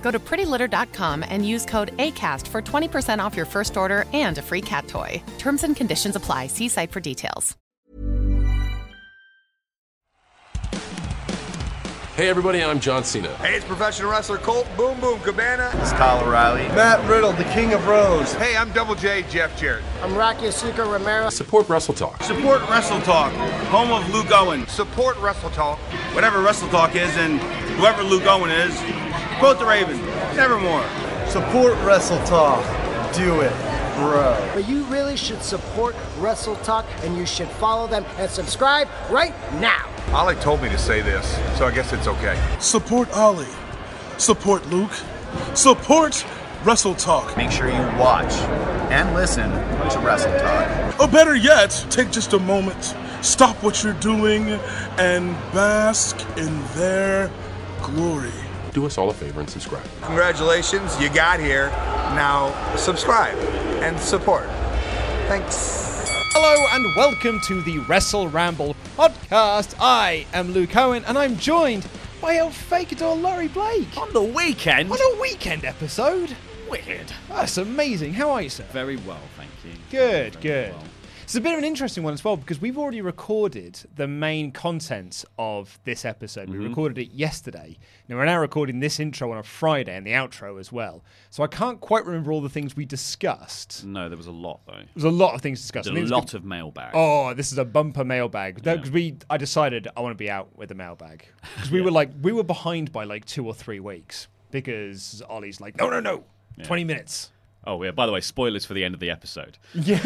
Go to prettylitter.com and use code ACAST for 20% off your first order and a free cat toy. Terms and conditions apply. See site for details. Hey everybody, I'm John Cena. Hey, it's professional wrestler Colt Boom Boom Cabana. It's Kyle O'Reilly. Matt Riddle, the King of Bros. Hey, I'm Double J Jeff Jarrett. I'm Rocky Azucar Romero. Support Wrestle Talk. Support Wrestle Talk, home of Luke Owen. Support Wrestle Talk. Whatever Wrestle Talk is, and whoever Luke Owen is, quote the Raven, nevermore. Support Wrestle Talk. Do it, bro. But you really should support Wrestle Talk and you should follow them and subscribe right now. Ollie told me to say this, so I guess it's okay. Support Ollie. Support Luke. Support Wrestle Talk. Make sure you watch and listen to Wrestle Talk. Or better yet, take just a moment, stop what you're doing, and bask in their glory. Do us all a favor and subscribe. Congratulations, you got here. Now subscribe and support. Thanks. Hello and welcome to the Wrestle Ramble podcast. I am Luke Owen and I'm joined by El Fakador Laurie Blake. On the weekend? On a weekend episode? Weird. That's amazing. How are you, sir? Very well, thank you. Good, Very good. well. It's a bit of an interesting one as well because we've already recorded the main content of this episode. We Mm-hmm. recorded it yesterday. Now we're now recording this intro on a Friday and the outro as well. So I can't quite remember all the things we discussed. No, there was a lot though. There was a lot of things discussed. A lot of mailbag. Oh, this is a bumper mailbag. Yeah. Because we, I decided I want to be out with a mailbag because we were like, we were behind by like two or three weeks because Ollie's like, no, no, no, twenty minutes. Oh yeah. By the way, spoilers for the end of the episode. Yeah,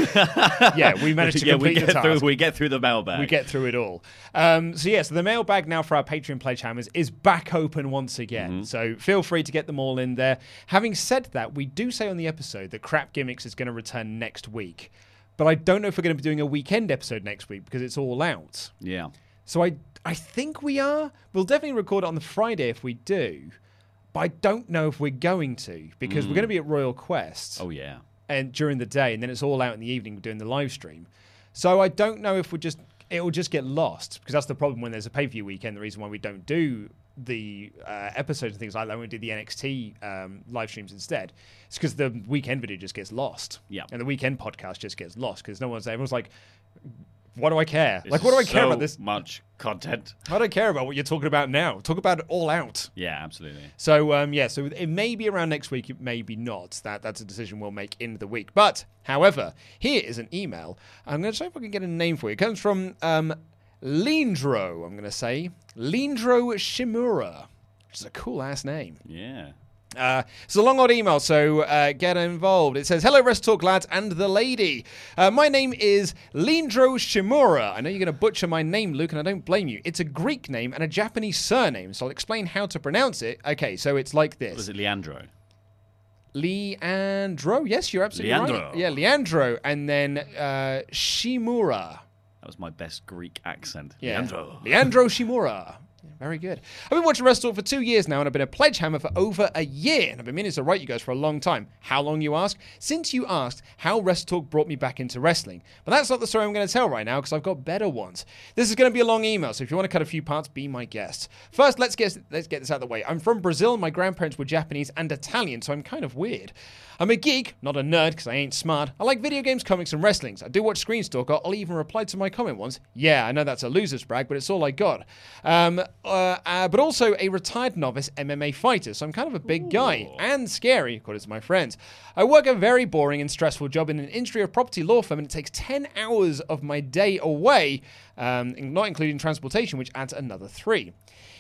yeah. we managed to yeah, we get the through. We get through the mailbag. We get through it all. Um, so yeah, so the mailbag now for our Patreon Pledgehammers is back open once again. Mm-hmm. So feel free to get them all in there. Having said that, we do say on the episode that Crap Gimmicks is going to return next week. But I don't know if we're going to be doing a weekend episode next week because it's all out. Yeah. So I I think we are. We'll definitely record it on the Friday if we do. But I don't know if we're going to because we're going to be at Royal Quest Oh yeah. and during the day, and then it's all out in the evening doing the live stream. So I don't know if we just it will just get lost because that's the problem when there's a pay per view weekend. The reason why we don't do the uh, episodes and things like that, when we do the NXT um, live streams instead, it's because the weekend video just gets lost. Yeah. and the weekend podcast just gets lost because no one's everyone's like, what do I care? This like, what do I care so about this? Much content. I don't care about what you're talking about now. Talk about it all out. Yeah, absolutely. So um, yeah, so it may be around next week, it may be not. That that's a decision we'll make in the week. But however, here is an email. I'm going to see if I can get a name for you. It comes from um, Lindro. I'm going to say Lindro Shimura, which is a cool ass name. Yeah. Uh, it's a long odd email, so uh, get involved. It says, Hello, Rest Talk lads and the lady. Uh, my name is Lindro Shimura. I know you're going to butcher my name, Luke, and I don't blame you. It's a Greek name and a Japanese surname, so I'll explain how to pronounce it. Okay, so it's like this Was it Leandro? Leandro. Yes, you're absolutely Leandro. right. Yeah, Leandro. And then uh, Shimura. That was my best Greek accent. Yeah. Leandro. Leandro Shimura. Very good. I've been watching Wrestle Talk for two years now, and I've been a pledge hammer for over a year. And I've been meaning to write you guys for a long time. How long, you ask? Since you asked how Wrestle Talk brought me back into wrestling. But that's not the story I'm going to tell right now, because I've got better ones. This is going to be a long email, so if you want to cut a few parts, be my guest. First, let's get let's get this out of the way. I'm from Brazil. My grandparents were Japanese and Italian, so I'm kind of weird. I'm a geek, not a nerd, because I ain't smart. I like video games, comics, and wrestlings. I do watch Screen Stalker. I'll even reply to my comment once. Yeah, I know that's a loser's brag, but it's all I got. Um, uh, uh, but also a retired novice MMA fighter. So I'm kind of a big guy and scary, according to my friends. I work a very boring and stressful job in an industry of property law firm, and it takes 10 hours of my day away, um, not including transportation, which adds another three.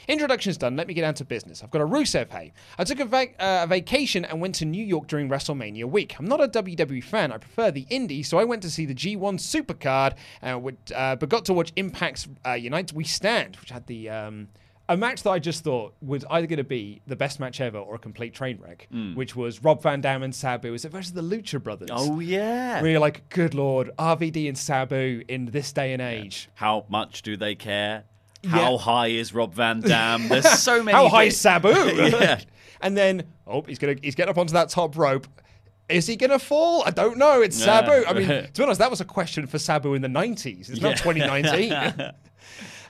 Introduction's done. Let me get down to business. I've got a Rusev Hey. I took a, vac- uh, a vacation and went to New York during WrestleMania week. I'm not a WWE fan. I prefer the indie, so I went to see the G1 Supercard, uh, with, uh, but got to watch Impact's uh, United We Stand, which had the. Um, a match that I just thought was either going to be the best match ever or a complete train wreck, which was Rob Van Dam and Sabu. It versus the Lucha Brothers? Oh, yeah. Where you're like, good lord, RVD and Sabu in this day and age. How much do they care? How Yeah. high is Rob Van Dam? There's so many. How high is Sabu? yeah. And then, oh, he's gonna he's getting up onto that top rope. Is he gonna fall? I don't know. It's Yeah. Sabu. I mean, to be honest, that was a question for Sabu in the '90s. It's not 2019.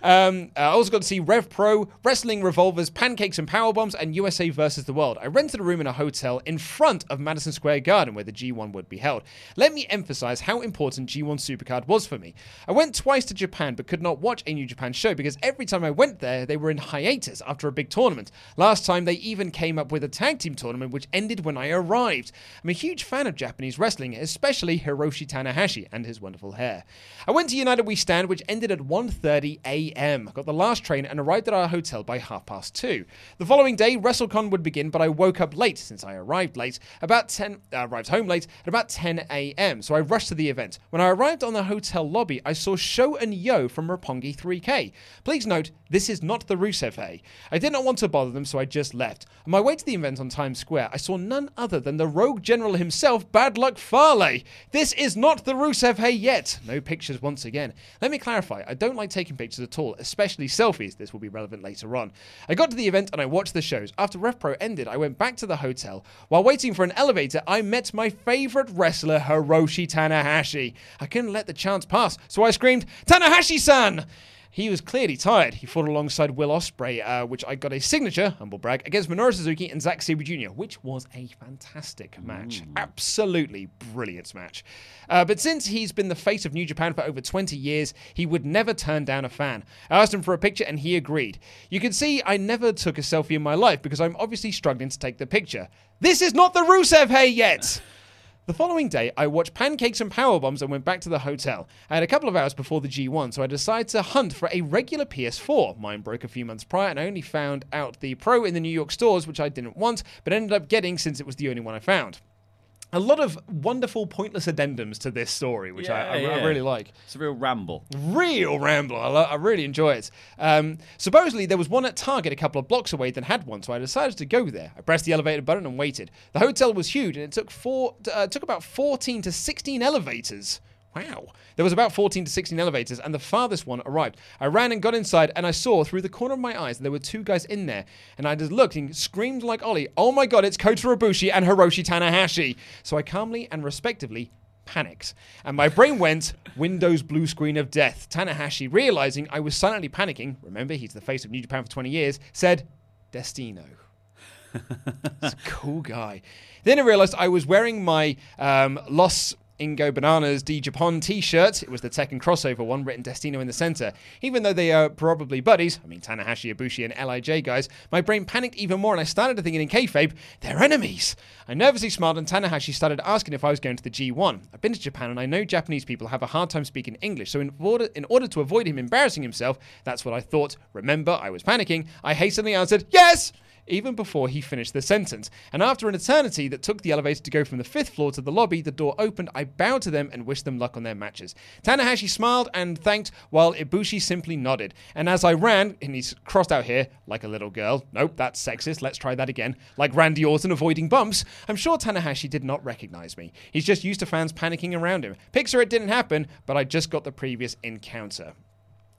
Um, I also got to see Rev Pro, Wrestling Revolvers, Pancakes and Power Bombs, and USA versus the World. I rented a room in a hotel in front of Madison Square Garden where the G1 would be held. Let me emphasize how important G1 Supercard was for me. I went twice to Japan but could not watch a New Japan show because every time I went there, they were in hiatus after a big tournament. Last time, they even came up with a tag team tournament which ended when I arrived. I'm a huge fan of Japanese wrestling, especially Hiroshi Tanahashi and his wonderful hair. I went to United We Stand, which ended at 1.30 a.m. I got the last train and arrived at our hotel by half past two. The following day, WrestleCon would begin, but I woke up late since I arrived late, about 10, uh, arrived home late at about 10 a.m. So I rushed to the event. When I arrived on the hotel lobby, I saw Sho and Yo from Roppongi 3K. Please note, this is not the Rusev Hey. I did not want to bother them, so I just left. On my way to the event on Times Square, I saw none other than the rogue general himself, Bad Luck Fale. This is not the Rusev Hey yet. No pictures once again. Let me clarify, I don't like taking pictures at all, especially selfies. This will be relevant later on. I got to the event and I watched the shows. After RevPro ended, I went back to the hotel. While waiting for an elevator, I met my favorite wrestler, Hiroshi Tanahashi. I couldn't let the chance pass, so I screamed, Tanahashi-san! He was clearly tired. He fought alongside Will Ospreay, uh, which I got a signature, humble brag, against Minoru Suzuki and Zack Sabre Jr., which was a fantastic match. Absolutely brilliant match. Uh, but since he's been the face of New Japan for over 20 years, he would never turn down a fan. I asked him for a picture and he agreed. You can see I never took a selfie in my life because I'm obviously struggling to take the picture. This is not the Rusev Hey yet! The following day, I watched Pancakes and Power Bombs and went back to the hotel. I had a couple of hours before the G1, so I decided to hunt for a regular PS4. Mine broke a few months prior, and I only found out the Pro in the New York stores, which I didn't want, but ended up getting since it was the only one I found. A lot of wonderful, pointless addendums to this story, which I, I, I yeah. really like It's a real ramble. real ramble. I, lo- I really enjoy it. Um, supposedly, there was one at Target a couple of blocks away that had one, so I decided to go there. I pressed the elevator button and waited. The hotel was huge, and it took four, uh, took about 14 to 16 elevators. Wow. There was about 14 to 16 elevators, and the farthest one arrived. I ran and got inside, and I saw through the corner of my eyes that there were two guys in there. And I just looked and screamed like Ollie, Oh my god, it's Kota Ibushi and Hiroshi Tanahashi. So I calmly and respectively panicked. And my brain went, Windows blue screen of death. Tanahashi, realizing I was silently panicking, remember he's the face of New Japan for 20 years, said, Destino. He's a cool guy. Then I realized I was wearing my um, Los Ingobernables de Japon t shirt. It was the Tekken crossover one, written Destino in the center. Even though they are probably buddies, I mean, Tanahashi, Ibushi, and LIJ guys, my brain panicked even more and I started to think in kayfabe, they're enemies. I nervously smiled and Tanahashi started asking if I was going to the G1. I've been to Japan and I know Japanese people have a hard time speaking English, so in order, in order to avoid him embarrassing himself, that's what I thought. Remember, I was panicking. I hastily answered, yes! Even before he finished the sentence. And after an eternity that took the elevator to go from the fifth floor to the lobby, the door opened. I bowed to them and wished them luck on their matches. Tanahashi smiled and thanked, while Ibushi simply nodded. And as I ran, and he's crossed out here, like a little girl. Nope, that's sexist. Let's try that again. Like Randy Orton avoiding bumps. I'm sure Tanahashi did not recognize me. He's just used to fans panicking around him. Pixar, it didn't happen, but I just got the previous encounter.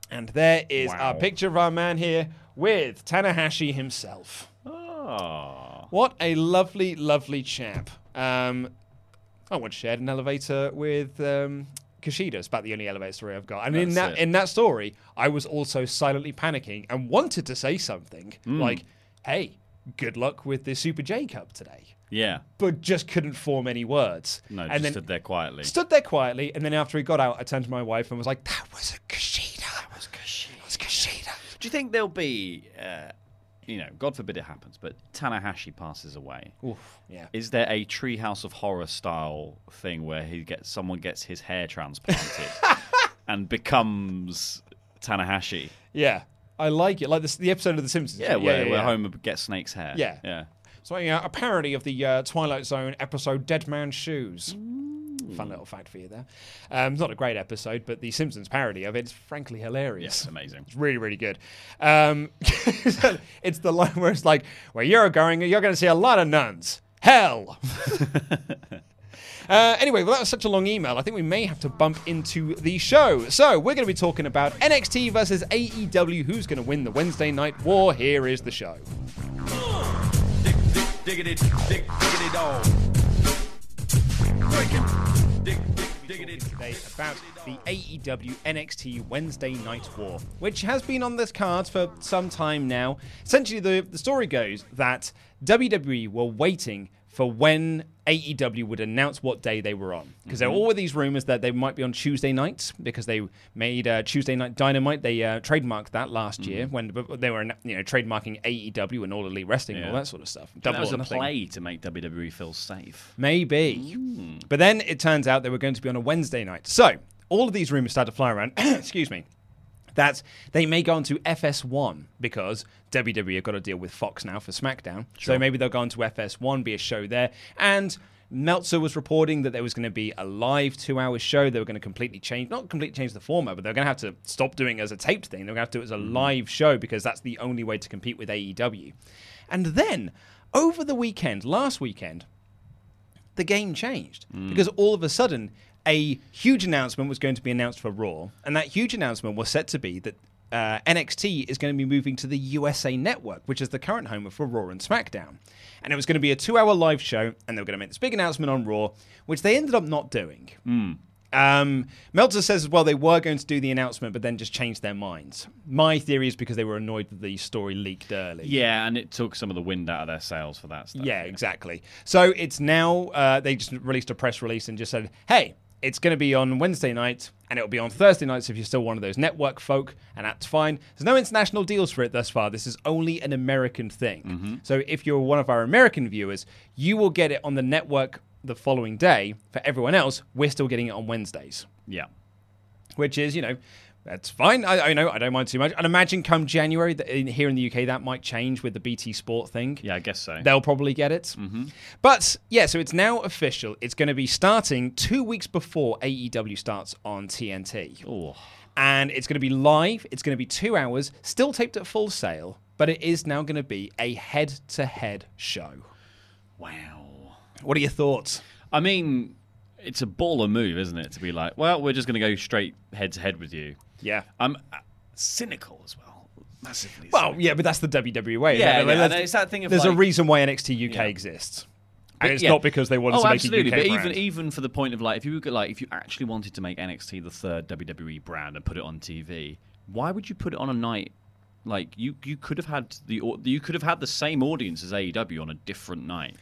And there is our picture of our man here with Tanahashi himself. Oh. What a lovely, lovely chap. Um, I once shared an elevator with um, Kushida. It's about the only elevator story I've got. And in that it. in that story, I was also silently panicking and wanted to say something Hmm. like, "Hey, good luck with the Super J Cup today," Yeah. but just couldn't form any words. No, and just then stood there quietly. stood there quietly, and then after he got out, I turned to my wife and was like, "That was a Kushida. That was Kushida. It was Kushida." Do you think there'll be, uh, you know, God forbid it happens, but Tanahashi passes away? Oof, yeah. Is there a Treehouse of Horror style thing where he gets someone gets his hair transplanted and becomes Tanahashi? Yeah, I like it. Like this, the episode of The Simpsons. Yeah, where, where yeah. Homer gets Snake's hair. Yeah. yeah. So yeah, a parody of the uh, Twilight Zone episode "Dead Man's Shoes." Fun little fact for you there. Um, it's not a great episode, but the Simpsons parody of it's frankly hilarious. Yes, amazing. It's really, really good. Um, it's the line where it's like, "Where you're going, you're going to see a lot of nuns. Hell." Uh, anyway, well, that was such a long email. I think we may have to bump into the show. So, we're going to be talking about NXT versus AEW. Who's going to win the Wednesday night war? Here is the show. Diggity, dig, diggity dog. Today about the AEW NXT Wednesday Night War, which has been on this card for some time now. Essentially, the, the story goes that WWE were waiting for when AEW would announce what day they were on. Because there were all these rumors that they might be on Tuesday nights because they made uh, Tuesday Night Dynamite. They uh, trademarked that last year when they were you know trademarking AEW and All Elite Wrestling and all that sort of stuff. That was a nothing. play to make WWE feel safe. Maybe. But then it turns out they were going to be on a Wednesday night. So all of these rumors started to fly around. excuse me. That they may go on to FS1 because WWE have got to deal with Fox now for SmackDown. So maybe they'll go on to FS1, be a show there. And Meltzer was reporting that there was going to be a live two hour show. They were going to completely change, not completely change the format, but they're going to have to stop doing it as a taped thing. They're going to have to do it as a mm. live show because that's the only way to compete with AEW. And then over the weekend, last weekend, the game changed mm. because all of a sudden a huge announcement was going to be announced for Raw, and that huge announcement was set to be that uh, NXT is going to be moving to the USA Network, which is the current home for Raw and SmackDown. And it was going to be a two-hour live show, and they were going to make this big announcement on Raw, which they ended up not doing. Um, Meltzer says, well, they were going to do the announcement, but then just changed their minds. My theory is because they were annoyed that the story leaked early. Yeah, and it took some of the wind out of their sails for that stuff. Yeah, exactly. So it's now uh, they just released a press release and just said, "Hey, it's going to be on Wednesday night, and it'll be on Thursday nights if you're still one of those network folk, and that's fine. There's no international deals for it thus far. This is only an American thing. Mm-hmm. So if you're one of our American viewers, you will get it on the network the following day. For everyone else, we're still getting it on Wednesdays." Yeah. which is you know that's fine. I, I know I don't mind too much. I'd imagine come January that in, here in the UK that might change with the BT Sport thing. Yeah, I guess so. They'll probably get it. Mm-hmm. But yeah, so it's now official. It's going to be starting two weeks before AEW starts on TNT. Oh. And it's going to be live. It's going to be two hours, still taped at Full Sail, but it is now going to be a head to head show. Wow. What are your thoughts? I mean, it's a baller move, isn't it? To be like, well, we're just going to go straight head to head with you. Yeah. I'm uh, cynical as well. Massively. Well, yeah, but that's the WWE way. Yeah, Like, yeah, it's that thing of There's a reason why NXT UK Yeah. exists. And it's Yeah. not because they wanted oh, to make absolutely. a UK but brand. even even for the point of like, if you could like, if you actually wanted to make NXT the third WWE brand and put it on TV, why would you put it on a night? Like you, you could have had the you could have had the same audience as AEW on a different night,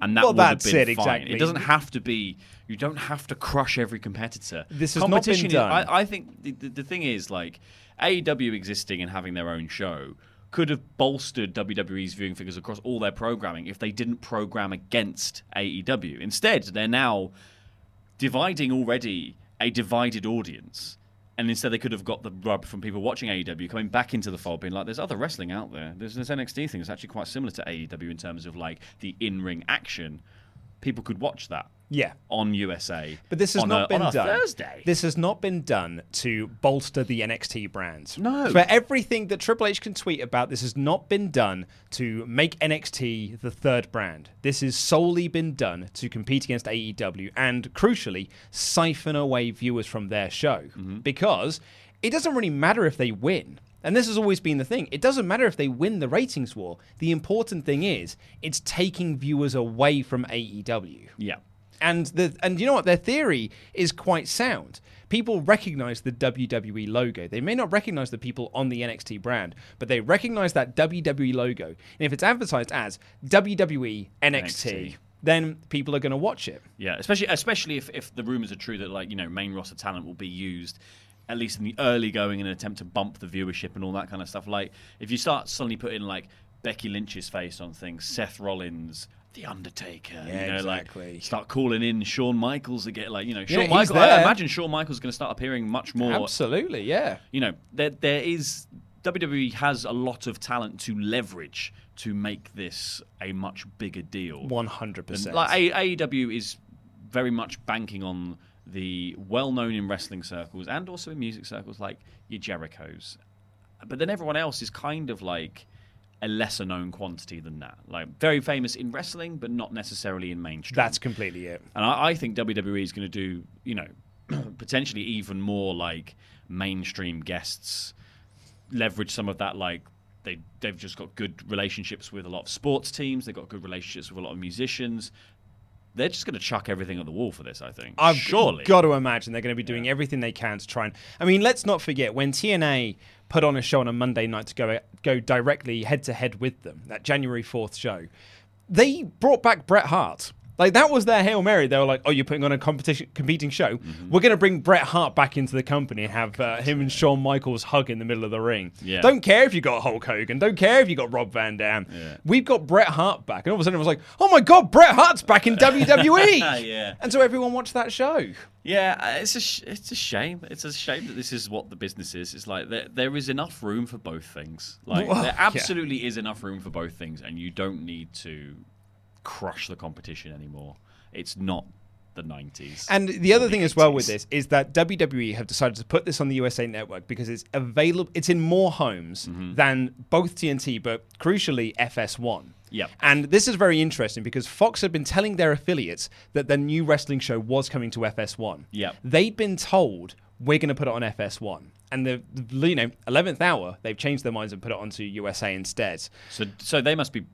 and that Well, would have been it, fine. exactly. It doesn't have to be. You don't have to crush every competitor. This has not been Competition is- done. I, I think the, the, the thing is like AEW existing and having their own show could have bolstered WWE's viewing figures across all their programming if they didn't program against AEW. Instead, they're now dividing already a divided audience. And instead, they could have got the rub from people watching AEW coming back into the fold, being like, "There's other wrestling out there. There's this NXT thing that's actually quite similar to AEW in terms of like the in-ring action. People could watch that, Yeah. on USA. But this has not a, been done. Thursday. This has not been done to bolster the NXT brand. No. For everything that Triple H can tweet about, this has not been done to make NXT the third brand. This has solely been done to compete against AEW and, crucially, siphon away viewers from their show. Mm-hmm. Because it doesn't really matter if they win. And this has always been the thing. It doesn't matter if they win the ratings war. The important thing is it's taking viewers away from AEW. yeah. And the and you know what their theory is quite sound. People recognize the WWE logo. They may not recognize the people on the NXT brand, but they recognize that WWE logo. And if it's advertised as WWE NXT, NXT. then people are going to watch it. Yeah, especially especially if, if the rumors are true that like you know main roster talent will be used at least in the early going, in an attempt to bump the viewership and all that kind of stuff. Like if you start suddenly putting like Becky Lynch's face on things, Seth Rollins. The Undertaker, Yeah, you know, exactly. like start calling in Shawn Michaels again, like you know, Shawn he's Michaels. I imagine Shawn Michaels is going to start appearing much more Absolutely, yeah. you know, there there is WWE has a lot of talent to leverage to make this a much bigger deal. One hundred percent. Like AEW is very much banking on the well-known in wrestling circles and also in music circles, like your Jerichos. But then everyone else is kind of like a lesser known quantity than that. Like very famous in wrestling, but not necessarily in mainstream. That's completely it. And I, I think WWE is going to do, you know, potentially even more like mainstream guests, leverage some of that. Like they they've just got good relationships with a lot of sports teams. They've got good relationships with a lot of musicians. They're just going to chuck everything at the wall for this. I think. I've surely. got to imagine they're going to be doing everything they can to try and. I mean, let's not forget when TNA put on a show on a Monday night to go go directly head to head with them. That January fourth show, they brought back Bret Hart. Like that was their hail mary. They were like, "Oh, you're putting on a competition, competing show. Mm-hmm. We're going to bring Bret Hart back into the company and have uh, him and Shawn Michaels hug in the middle of the ring. Yeah. Don't care if you got Hulk Hogan. Don't care if you got Rob Van Dam. We've got Bret Hart back, and all of a sudden it was like, "Oh my God, Bret Hart's back in WWE!" yeah. And so everyone watched that show. Yeah, uh, it's a sh- it's a shame. It's a shame that this is what the business is. It's like there, there is enough room for both things. Like Well, there yeah. absolutely is enough room for both things, and you don't need to crush the competition anymore. It's not the '90s. And the other or thing as well with this is that WWE have decided to put this on the USA Network because it's available. It's in more homes Mm-hmm. than both TNT, but crucially FS1. Yep. And this is very interesting because Fox had been telling their affiliates that their new wrestling show was coming to FS1. Yep. They'd been told we're going to put it on FS1, and the you know eleventh hour they've changed their minds and put it onto USA instead. So so they must be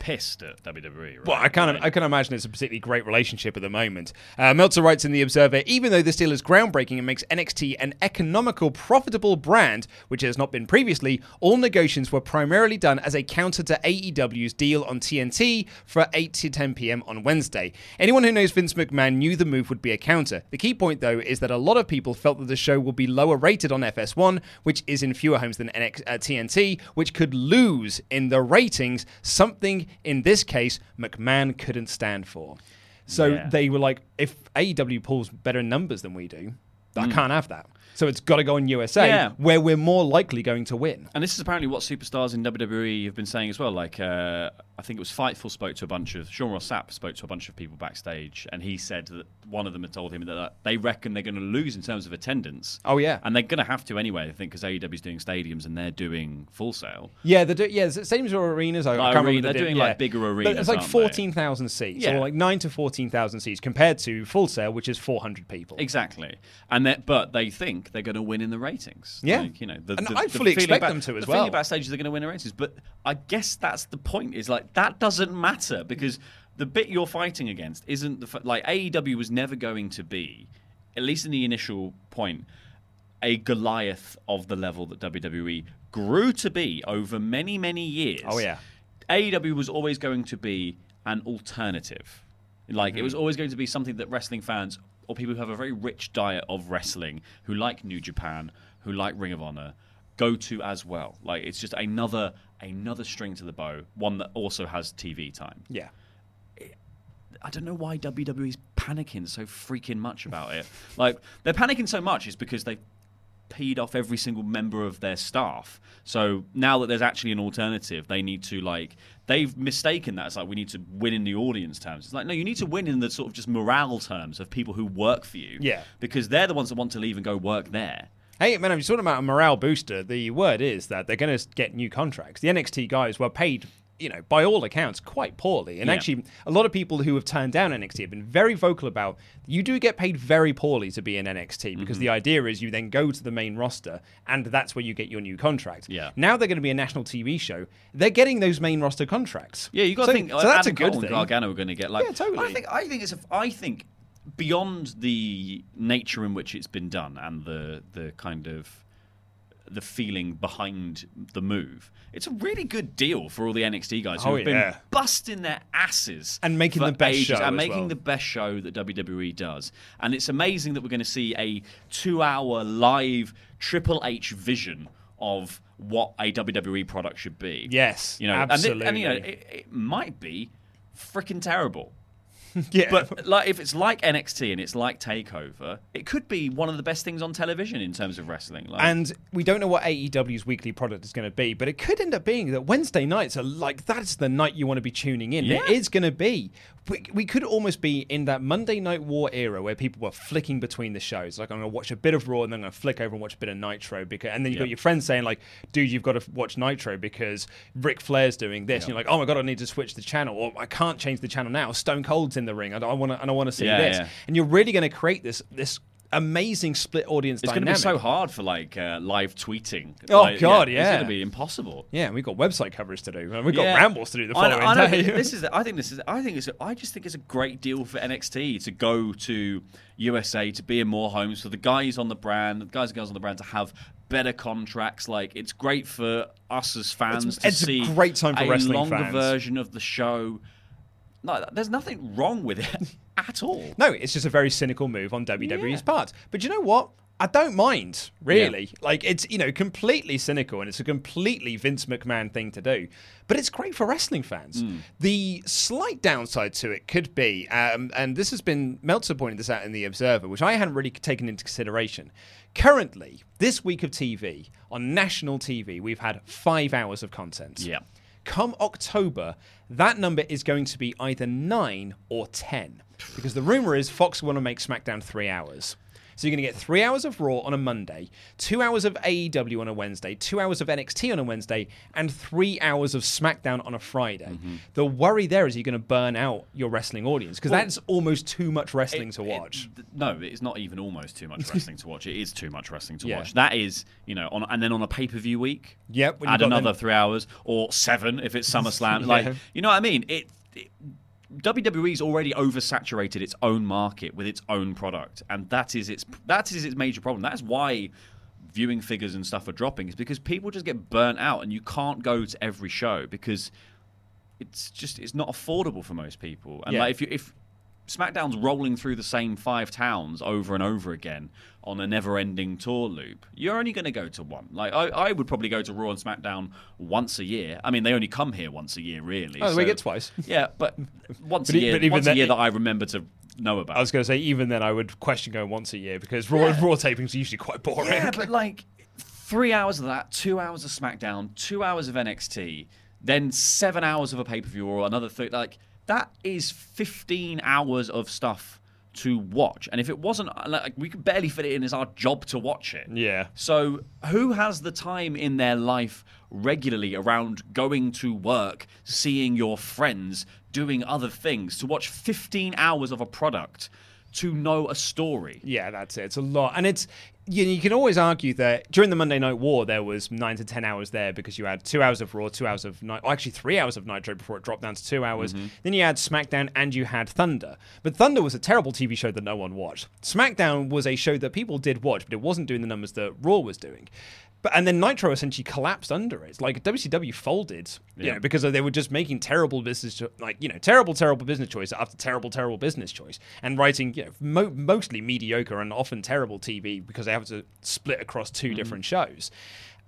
pissed at WWE. Right? Well, I can't. I can imagine it's a particularly great relationship at the moment. Uh, Meltzer writes in the Observer, even though this deal is groundbreaking and makes NXT an economical, profitable brand, which has not been previously, all negotiations were primarily done as a counter to AEW's deal on TNT for 8 to 10 p.m. on Wednesday. Anyone who knows Vince McMahon knew the move would be a counter. The key point, though, is that a lot of people felt that the show will be lower rated on FS1, which is in fewer homes than NX- uh, TNT, which could lose in the ratings, something in this case McMahon couldn't stand for. So Yeah. they were like, if AEW pulls better numbers than we do, I Mm. can't have that. So it's got to go in USA, Yeah. where we're more likely going to win. And this is apparently what superstars in WWE have been saying as well. Like, uh, I think it was Fightful spoke to a bunch of Sean Ross Sapp spoke to a bunch of people backstage, and he said that one of them had told him that uh, they reckon they're going to lose in terms of attendance. Oh, yeah. and they're going to have to anyway. I think because AEW's doing stadiums and they're doing Full Sail. Yeah, they're do- yeah, the same as our arenas. I, I Like can't remember arena- the they're doing, yeah. like, bigger But arenas, It's like fourteen thousand seats, Yeah. or like nine to fourteen thousand seats, compared to Full Sail, which is four hundred people. Exactly, and that, but they think they're going to win in the ratings. Yeah. Like, you know, the, And the- I fully feeling expect back- them to as the feeling well. backstage is they're going to win the ratings, but I guess that's the point. Is like that doesn't matter because the bit you're fighting against isn't the f- like AEW was never going to be, at least in the initial point, a Goliath of the level that WWE grew to be over many many years. Oh, yeah. AEW was always going to be an alternative. Like it was Mm-hmm. always going to be something that wrestling fans or people who have a very rich diet of wrestling, who like New Japan, who like Ring of Honor, go to as well. Like it's just another another string to the bow, one that also has TV time. Yeah. I don't know why WWE's panicking so freaking much about it. like they're panicking so much is because they've peed off every single member of their staff. So now that there's actually an alternative, they need to like they've mistaken that. It's like we need to win in the audience terms. It's like no, you need to win in the sort of just morale terms of people who work for you. Yeah. Because they're the ones that want to leave and go work there. Hey, man, I'm talking about a morale booster, the word is that they're going to get new contracts. The NXT guys were paid, you know, by all accounts, quite poorly. And Yeah. actually, a lot of people who have turned down NXT have been very vocal about you do get paid very poorly to be in NXT because Mm-hmm. the idea is you then go to the main roster and that's where you get your new contract. Yeah. Now they're going to be a national TV show. They're getting those main roster contracts. Yeah, you got so, to think. So that's Adam a good Cole thing. Gargano are going to get like. Yeah, totally. I think. I think it's. A, I think beyond the nature in which it's been done and the the kind of the feeling behind the move. It's a really good deal for all the NXT guys Oh, who have been busting their asses And making the best show and making well. the best show that WWE does. And it's amazing that we're going to see a two-hour live Triple H vision of what a WWE product should be. Yes, you know, and it- and, you know, it, it might be freaking terrible. yeah. But like, if it's like NXT and it's like Takeover, it could be one of the best things on television in terms of wrestling. Like, And we don't know what AEW's weekly product is going to be, but it could end up being that Wednesday nights are like that's the night you want to be tuning in. Yeah. It is going to be. We, we could almost be in that Monday Night War era where people were flicking between the shows. Like I'm going to watch a bit of Raw and then I'm going to flick over and watch a bit of Nitro because, and then you've Yeah. got your friends saying like, "Dude, you've got to watch Nitro because Ric Flair's doing this." And you're like, "Oh my god, I need to switch the channel," or "I can't change the channel now. Stone Cold's in the ring. I don't want to. And I want to see Yeah, this." And you're really going to create this this amazing split audience it's going to be so hard for like uh, live tweeting. Oh, Like, God, It's yeah. It's going to be impossible. Yeah, we've got website coverage to do. and We've got Yeah. rambles to do the I know- I day. This is. I think this is. I think it's. I just think it's a great deal for NXT to go to USA to be in more homes for the guys on the brand, the guys and girls on the brand to have better contracts. Like it's great for us as fans It's- to it's a see great time for a wrestling longer fans. version of the show. No, there's nothing wrong with it at all. no, it's just a very cynical move on WWE's part. But you know what? I don't mind, really. Like, it's, you know, completely cynical and it's a completely Vince McMahon thing to do. But it's great for wrestling fans. Hmm. The slight downside to it could be, um, and this has been, Meltzer pointed this out in The Observer, which I hadn't really taken into consideration. Currently, this week of TV, on national TV, we've had five hours of content. Yeah. Come October, that number is going to be either nine or ten. Because the rumor is Fox want to make SmackDown three hours. So you're going to get three hours of Raw on a Monday, two hours of AEW on a Wednesday, two hours of NXT on a Wednesday, and three hours of SmackDown on a Friday. Mm-hmm. The worry there is you're going to burn out your wrestling audience because Well, that's almost too much wrestling It- to watch. th- no, it's not even almost too much wrestling to watch. It is too much wrestling to Yeah. watch. That is, you know, on and then on a pay per view week, Yep, add another them- three hours or seven if it's SummerSlam. Yeah. Like, you know what I mean? It, it WWE's already oversaturated its own market with its own product, and that is its that is its major problem. That's why viewing figures and stuff are dropping is because people just get burnt out, and you can't go to every show because it's just it's not affordable for most people. And Yeah. like if you if SmackDown's rolling through the same five towns over and over again on a never-ending tour loop, you're only going to go to one. Like I, I would probably go to Raw and SmackDown once a year. I mean, they only come here once a year, really. Oh, we get twice. Yeah, but once But a year, but even once a year that I remember to know about. I was going to say, even then, I would question going once a year because Raw, Yeah. Raw tapings are usually quite boring. Yeah, but like three hours of that, two hours of SmackDown, two hours of NXT, then seven hours of a pay per view or another thing. Like that is fifteen hours of stuff to watch. And if it wasn't, uh, like we could barely fit it in as our job to watch it. Yeah. So who has the time in their life regularly around going to work, seeing your friends, doing other things to watch 15 hours of a product to know a story? Yeah, that's it. It's a lot, and it's you, you can always argue that during the Monday Night War there was nine to ten hours there because you had two hours of Raw, two hours of Night, actually three hours of Nitro before it dropped down to two hours. Mm-hmm. Then you had SmackDown and you had Thunder, but Thunder was a terrible TV show that no one watched. SmackDown was a show that people did watch, but it wasn't doing the numbers that Raw was doing. But and then Nitro essentially collapsed under it. Like WCW folded, you Yeah. know, because they were just making terrible business, cho- like you know, terrible, terrible business choice after terrible, terrible business choice, and writing, you know, mo- mostly mediocre and often terrible TV because they have to split across 2 mm-hmm. different shows.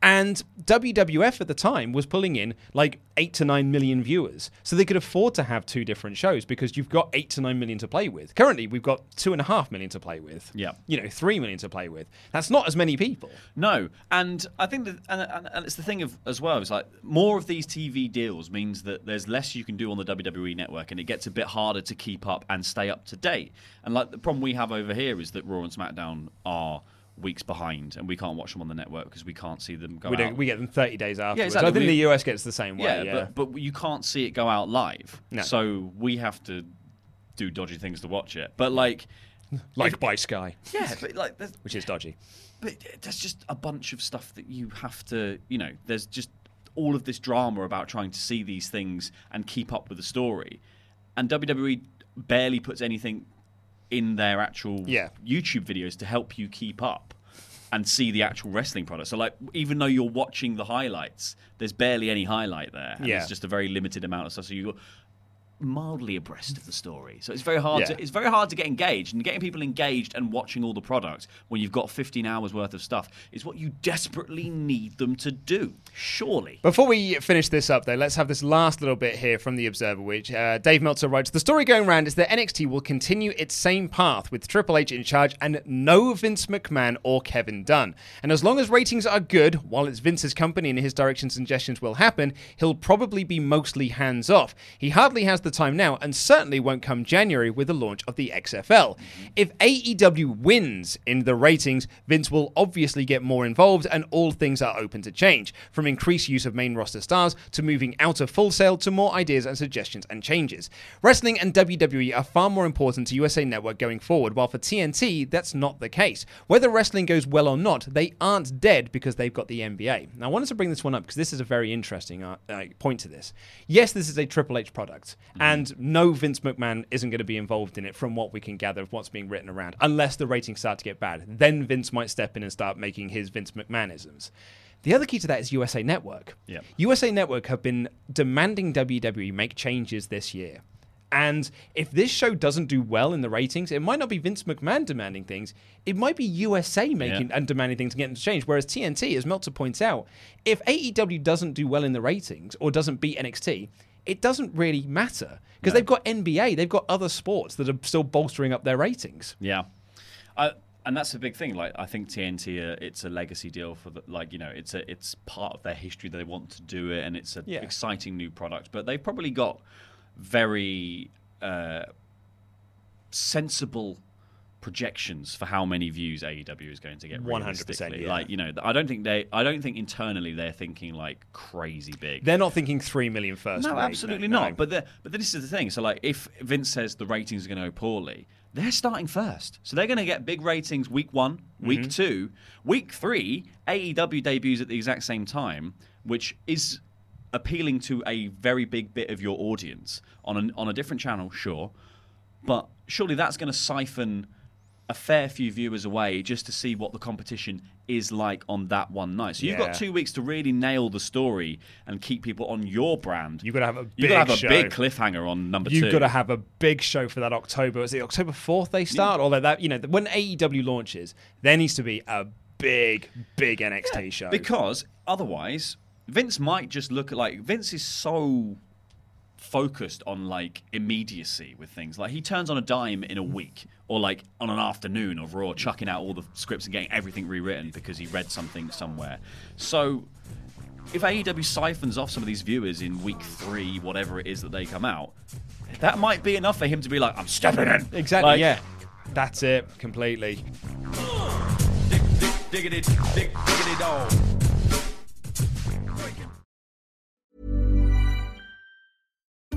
And WWF at the time was pulling in like eight to nine million viewers. So they could afford to have two different shows because you've got eight to nine million to play with. Currently, we've got two and a half million to play with. Yeah. You know, three million to play with. That's not as many people. No, and I think that, and, and, and it's the thing of as well. It's like more of these TV deals means that there's less you can do on the WWE network, and it gets a bit harder to keep up and stay up to date. And like the problem we have over here is that Raw and SmackDown are weeks behind, and we can't watch them on the network because we can't see them go We, out. we get them 30 days afterwards. exactly. I think We- the US gets the same way. yeah, Yeah, But, but you can't see it go out live, No. so we have to do dodgy things to watch it. But like, like by Sky, yeah, but like, which is dodgy. but uh, there's just a bunch of stuff that you have to, you know, there's just all of this drama about trying to see these things and keep up with the story. And WWE barely puts anything in their actual Yeah. YouTube videos to help you keep up. and see the actual wrestling product. So like even though you're watching the highlights, there's barely any highlight there. Yeah. It's just a very limited amount of stuff. So you're mildly abreast of the story. So it's very hard Yeah. to it's very hard to get engaged and getting people engaged and watching all the products when you've got 15 hours worth of stuff is what you desperately need them to do. Surely. Before we finish this up, though, let's have this last little bit here from the Observer, which uh, Dave Meltzer writes: The story going around is that NXT will continue its same path with Triple H in charge and no Vince McMahon or Kevin Dunn. And as long as ratings are good, while it's Vince's company and his directions and suggestions will happen, he'll probably be mostly hands off. He hardly has the time now, and certainly won't come January with the launch of the XFL. If AEW wins in the ratings, Vince will obviously get more involved, and all things are open to change, from increased use of main roster stars to moving out of Full Sail to more ideas and suggestions and changes. Wrestling and WWE are far more important to USA Network going forward, while for TNT, that's not the case. Whether wrestling goes well or not, they aren't dead because they've got the NBA. Now, I wanted to bring this one up because this is a very interesting uh, uh, point to this. Yes, this is a Triple H product, and no Vince McMahon isn't going to be involved in it from what we can gather of what's being written around, unless the ratings start to get bad. Then Vince might step in and start making his Vince McMahonisms. The other key to that is USA Network. Yeah. USA Network have been demanding WWE make changes this year. And if this show doesn't do well in the ratings, it might not be Vince McMahon demanding things. It might be USA making Yeah. and demanding things to get them to change. Whereas TNT, as Meltzer points out, if AEW doesn't do well in the ratings or doesn't beat NXT, it doesn't really matter because they've got NBA, they've got other sports that are still bolstering up their ratings. Yeah, uh, and that's a big thing. Like I think TNT, uh, it's a legacy deal for the like you know it's a it's part of their history. They want to do it, and it's an Yeah. exciting new product. But they've probably got very uh, sensible projections for how many views AEW is going to get. 100%, Like you know, I don't think they, I don't think internally they're thinking like crazy big. They're not thinking three million first. No, absolutely no. not. But the, but this is the thing. So like, if Vince says the ratings are going to go poorly, they're starting first. So they're going to get big ratings week one, week Mm-hmm. two, week three. AEW debuts at the exact same time, which is appealing to a very big bit of your audience on a, on a different channel, sure. But surely that's going to siphon a fair few viewers away just to see what the competition is like on that one night. So you've Yeah. got two weeks to really nail the story and keep people on your brand. You've got to have a big have a big cliffhanger on number You've two. got to have a big show for that October. Is it October fourth they start? Although that you know when AEW launches, there needs to be a big, big NXT show. because otherwise, Vince might just look at like Vince is so focused on like immediacy with things. Like he turns on a dime in a week or like on an afternoon of Raw, chucking out all the scripts and getting everything rewritten because he read something somewhere. So if AEW siphons off some of these viewers in week three, whatever it is that they come out, that might be enough for him to be like, I'm stepping in. exactly, Like, yeah, that's it completely. Diggity, dig, diggity dog.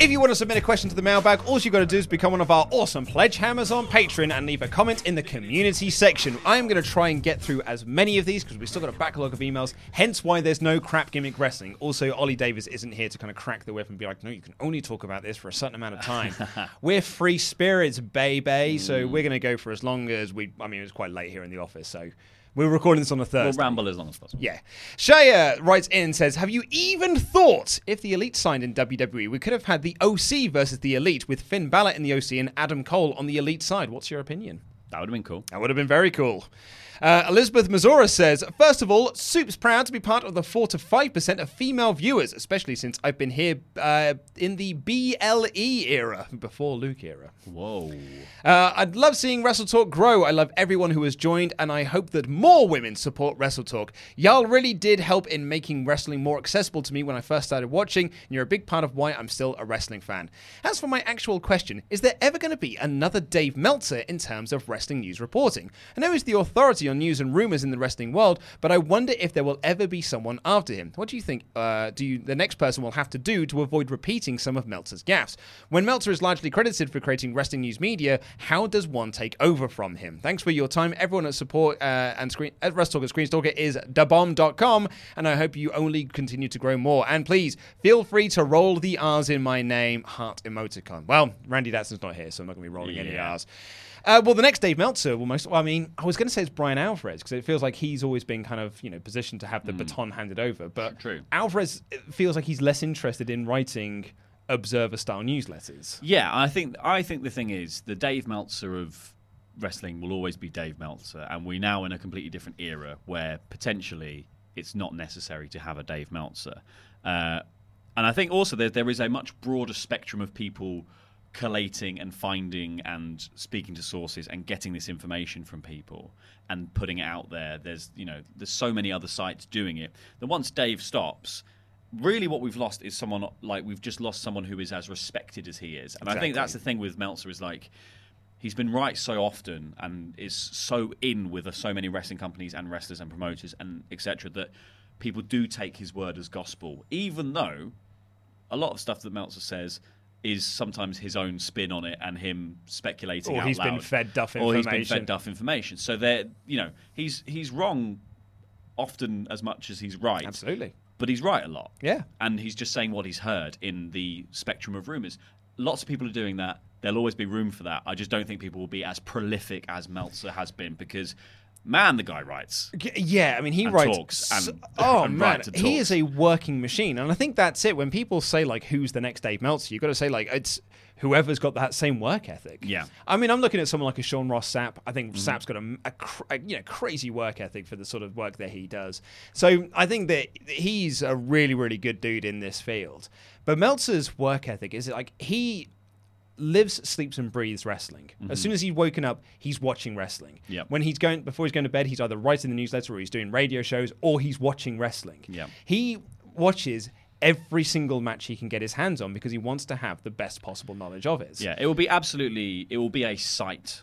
If you want to submit a question to the mailbag, all you've got to do is become one of our awesome pledge hammers on Patreon and leave a comment in the community section. I am going to try and get through as many of these because we've still got a backlog of emails, hence why there's no crap gimmick wrestling. Also, Ollie Davis isn't here to kind of crack the whip and be like, no, you can only talk about this for a certain amount of time. we're free spirits, baby, so hmm. we're going to go for as long as we. I mean, it's quite late here in the office, so. We're recording this on a Thursday. We'll ramble as long as possible. Yeah. Shaya writes in and says, Have you even thought if the Elite signed in WWE, we could have had the OC versus the Elite with Finn Balor in the OC and Adam Cole on the Elite side? What's your opinion? That would have been cool. That would have been very cool. Uh, Elizabeth Mazura says, First of all, Soup's proud to be part of the 4 to 5% of female viewers, especially since I've been here uh, in the BLE era, before Luke era. Whoa. Uh, I'd love seeing Wrestle Talk grow. I love everyone who has joined, and I hope that more women support Wrestle Talk. Y'all really did help in making wrestling more accessible to me when I first started watching, and you're a big part of why I'm still a wrestling fan. As for my actual question, is there ever going to be another Dave Meltzer in terms of wrestling news reporting? I know he's the authority on news and rumors in the wrestling world, but I wonder if there will ever be someone after him. What do you think? Uh, do you, the next person will have to do to avoid repeating some of Meltzer's gaffes? When Meltzer is largely credited for creating wrestling news media, how does one take over from him? Thanks for your time, everyone at support uh, and screen at WrestleTalk at Screenstalker is dabomb.com, and I hope you only continue to grow more. And please feel free to roll the R's in my name, heart emoticon. Well, Randy Datson's not here, so I'm not going to be rolling any R's. Uh, well, the next Dave Meltzer will most. Well, I mean, I was going to say it's Bryan Alvarez because it feels like he's always been kind of you know positioned to have the baton handed over. But True. Alvarez feels like he's less interested in writing observer style newsletters. Yeah, I think I think the thing is the Dave Meltzer of wrestling will always be Dave Meltzer, and we're now in a completely different era where potentially it's not necessary to have a Dave Meltzer. Uh, and I think also that there is a much broader spectrum of people collating and finding and speaking to sources and getting this information from people and putting it out there. There's you know there's so many other sites doing it that once Dave stops, really what we've lost is someone like we've just lost someone who is as respected as he is. And I think that's the thing with Meltzer is like he's been right so often and is so in with so many wrestling companies and wrestlers and promoters and etc. that people do take his word as gospel, even though a lot of stuff that Meltzer says is sometimes his own spin on it and him speculating Or he's been fed duff information. or he's been fed duff information. So there, you know, he's he's wrong often as much as he's right. Absolutely. But he's right a lot. Yeah. And he's just saying what he's heard in the spectrum of rumors. Lots of people are doing that. There'll always be room for that. I just don't think people will be as prolific as Meltzer has been because, man, the guy writes. Yeah, I mean, he And writes. talks and- oh and man, he is a working machine, and I think that's it. When people say like, "Who's the next Dave Meltzer?" You've got to say like, it's whoever's got that same work ethic. Yeah. I mean, I'm looking at someone like a Sean Ross Sapp. I think Mm-hmm. Sapp's got a, a cr- a, you know crazy work ethic for the sort of work that he does. So I think that he's a really really good dude in this field. But Meltzer's work ethic is like he lives, sleeps, and breathes wrestling. Mhm. As soon as he's woken up, he's watching wrestling. Yep. When he's going before he's going to bed, he's either writing the newsletter or he's doing radio shows or he's watching wrestling. Yeah. He watches every single match he can get his hands on because he wants to have the best possible knowledge of it. Yeah, it will be absolutely. It will be a site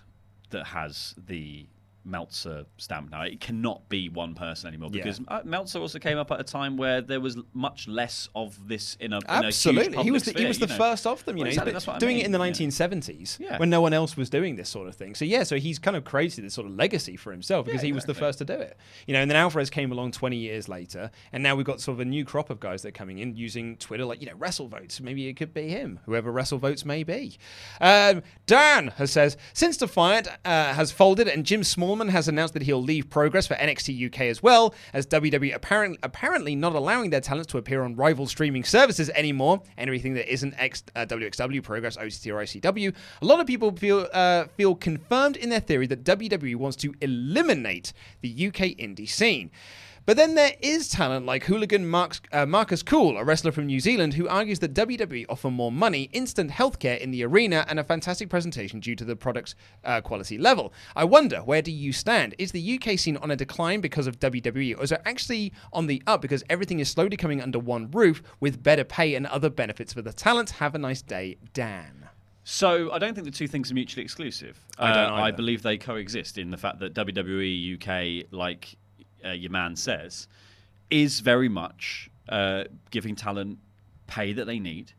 that has the Meltzer stamp now. It cannot be one person anymore because uh, Meltzer also came up at a time where there was much less of this in a in a Absolutely, he was the, he was the know. first of them. You Well, know, exactly, he's that's been I doing it in the 1970s Yeah. when no one else was doing this sort of thing. So yeah, so he's kind of created this sort of legacy for himself because he was the first to do it. You know, and then Alvarez came along 20 years later, and now we've got sort of a new crop of guys that are coming in using Twitter, like you know, Wrestle Votes. Maybe it could be him, whoever Wrestle Votes may be. Um, Dan has says since Defiant uh, has folded and Jim Smallman Has announced that he'll leave Progress for NXT UK as well, as WWE apparently apparently not allowing their talents to appear on rival streaming services anymore. Anything that isn't X, uh, WXW, Progress, OTT, or ICW. A lot of people feel uh, feel confirmed in their theory that WWE wants to eliminate the UK indie scene. But then there is talent like hooligan Marks, uh, Marcus Cool, a wrestler from New Zealand, who argues that WWE offer more money, instant healthcare in the arena, and a fantastic presentation due to the product's uh, quality level. I wonder, where do you stand? Is the UK scene on a decline because of WWE, or is it actually on the up because everything is slowly coming under one roof with better pay and other benefits for the talent? Have a nice day, Dan. So I don't think the two things are mutually exclusive. I don't Uh, I believe they coexist in the fact that WWE UK, like uh, your man says, is very much uh, giving talent pay that they need,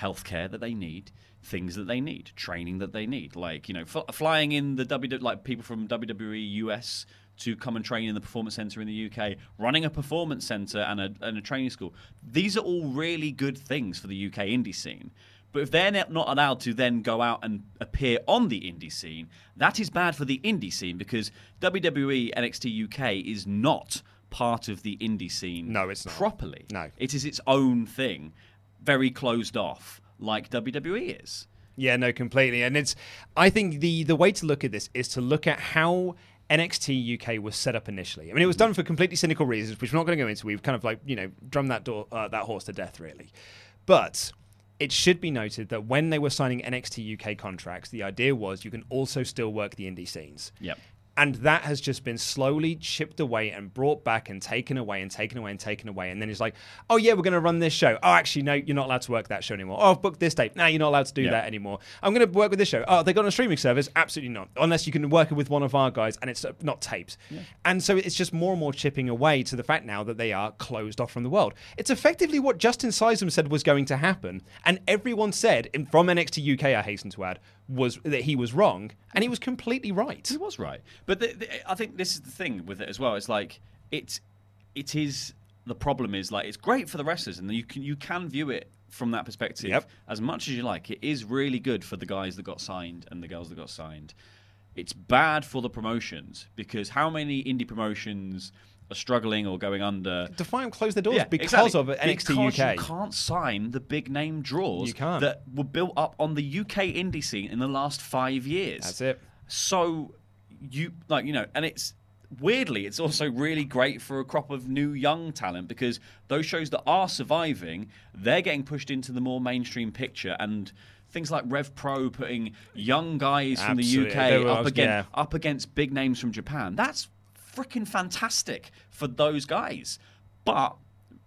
healthcare that they need, things that they need, training that they need. Like you know, f- flying in the WWE, like people from WWE US to come and train in the performance center in the UK, running a performance center and a, and a training school. These are all really good things for the UK indie scene. But if they're not allowed to then go out and appear on the indie scene, that is bad for the indie scene because WWE NXT UK is not part of the indie scene. No, it's not. properly. No. it is its own thing, very closed off, like WWE is. Yeah, no, completely. And it's I think the the way to look at this is to look at how NXT UK was set up initially. I mean, it was done for completely cynical reasons, which we're not going to go into. We've kind of like you know drummed that door uh, that horse to death, really. But it should be noted that when they were signing NXT UK contracts, the idea was you can also still work the indie scenes. Yep. And that has just been slowly chipped away and brought back and taken away and taken away and taken away. And then it's like, oh, yeah, we're going to run this show. Oh, actually, no, you're not allowed to work that show anymore. Oh, I've booked this date. Now you're not allowed to do Yeah. that anymore. I'm going to work with this show. Oh, they got a streaming service? Absolutely not. Unless you can work with one of our guys and it's uh, not taped. And so it's just more and more chipping away to the fact now that they are closed off from the world. It's effectively what Justin Seism said was going to happen. And everyone said, from NXT UK, I hasten to add, was that he was wrong. And he was completely right. He was right, but the, the, I think this is the thing with it as well. It's like it's it is the problem is like it's great for the wrestlers, and you can you can view it from that perspective Yep. as much as you like. It is really good for the guys that got signed and the girls that got signed. It's bad for the promotions because how many indie promotions are struggling or going under? Defiant closed their doors Yeah, because exactly. of NXT Because UK. You can't sign the big name draws that were built up on the UK indie scene in the last five years. That's it. So you like you know, and it's weirdly it's also really great for a crop of new young talent because those shows that are surviving, they're getting pushed into the more mainstream picture and. Things like Rev Pro putting young guys from the UK were- up against yeah. up against big names from Japan. That's freaking fantastic for those guys. But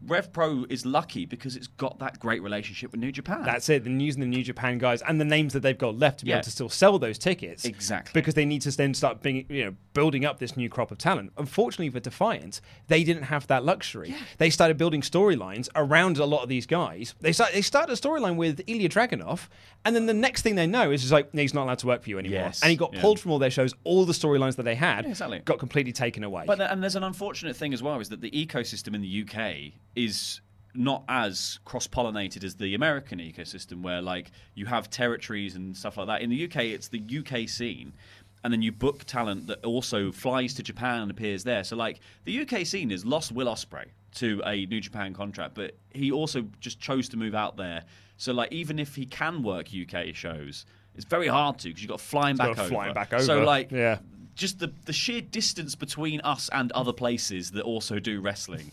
Rev Pro is lucky because it's got that great relationship with New Japan. That's it. Then using the New Japan guys and the names that they've got left to be Yeah. able to still sell those tickets. Exactly. Because they need to then start being, you know, building up this new crop of talent. Unfortunately for Defiant, they didn't have that luxury. Yeah. They started building storylines around a lot of these guys. They start, they started a storyline with Ilya Dragunov, and then the next thing they know is like, he's not allowed to work for you anymore. Yes. And he got Yeah. pulled from all their shows. All the storylines that they had exactly. got completely taken away. But and there's an unfortunate thing as well is that the ecosystem in the UK is not as cross-pollinated as the American ecosystem, where like you have territories and stuff like that. In the UK, it's the UK scene, and then you book talent that also flies to Japan and appears there. So like the UK scene has lost Will Ospreay to a New Japan contract, but he also just chose to move out there. So like even if he can work UK shows, it's very hard to because you've got flying back over. flying back over. So like Yeah. just the the sheer distance between us and other places that also do wrestling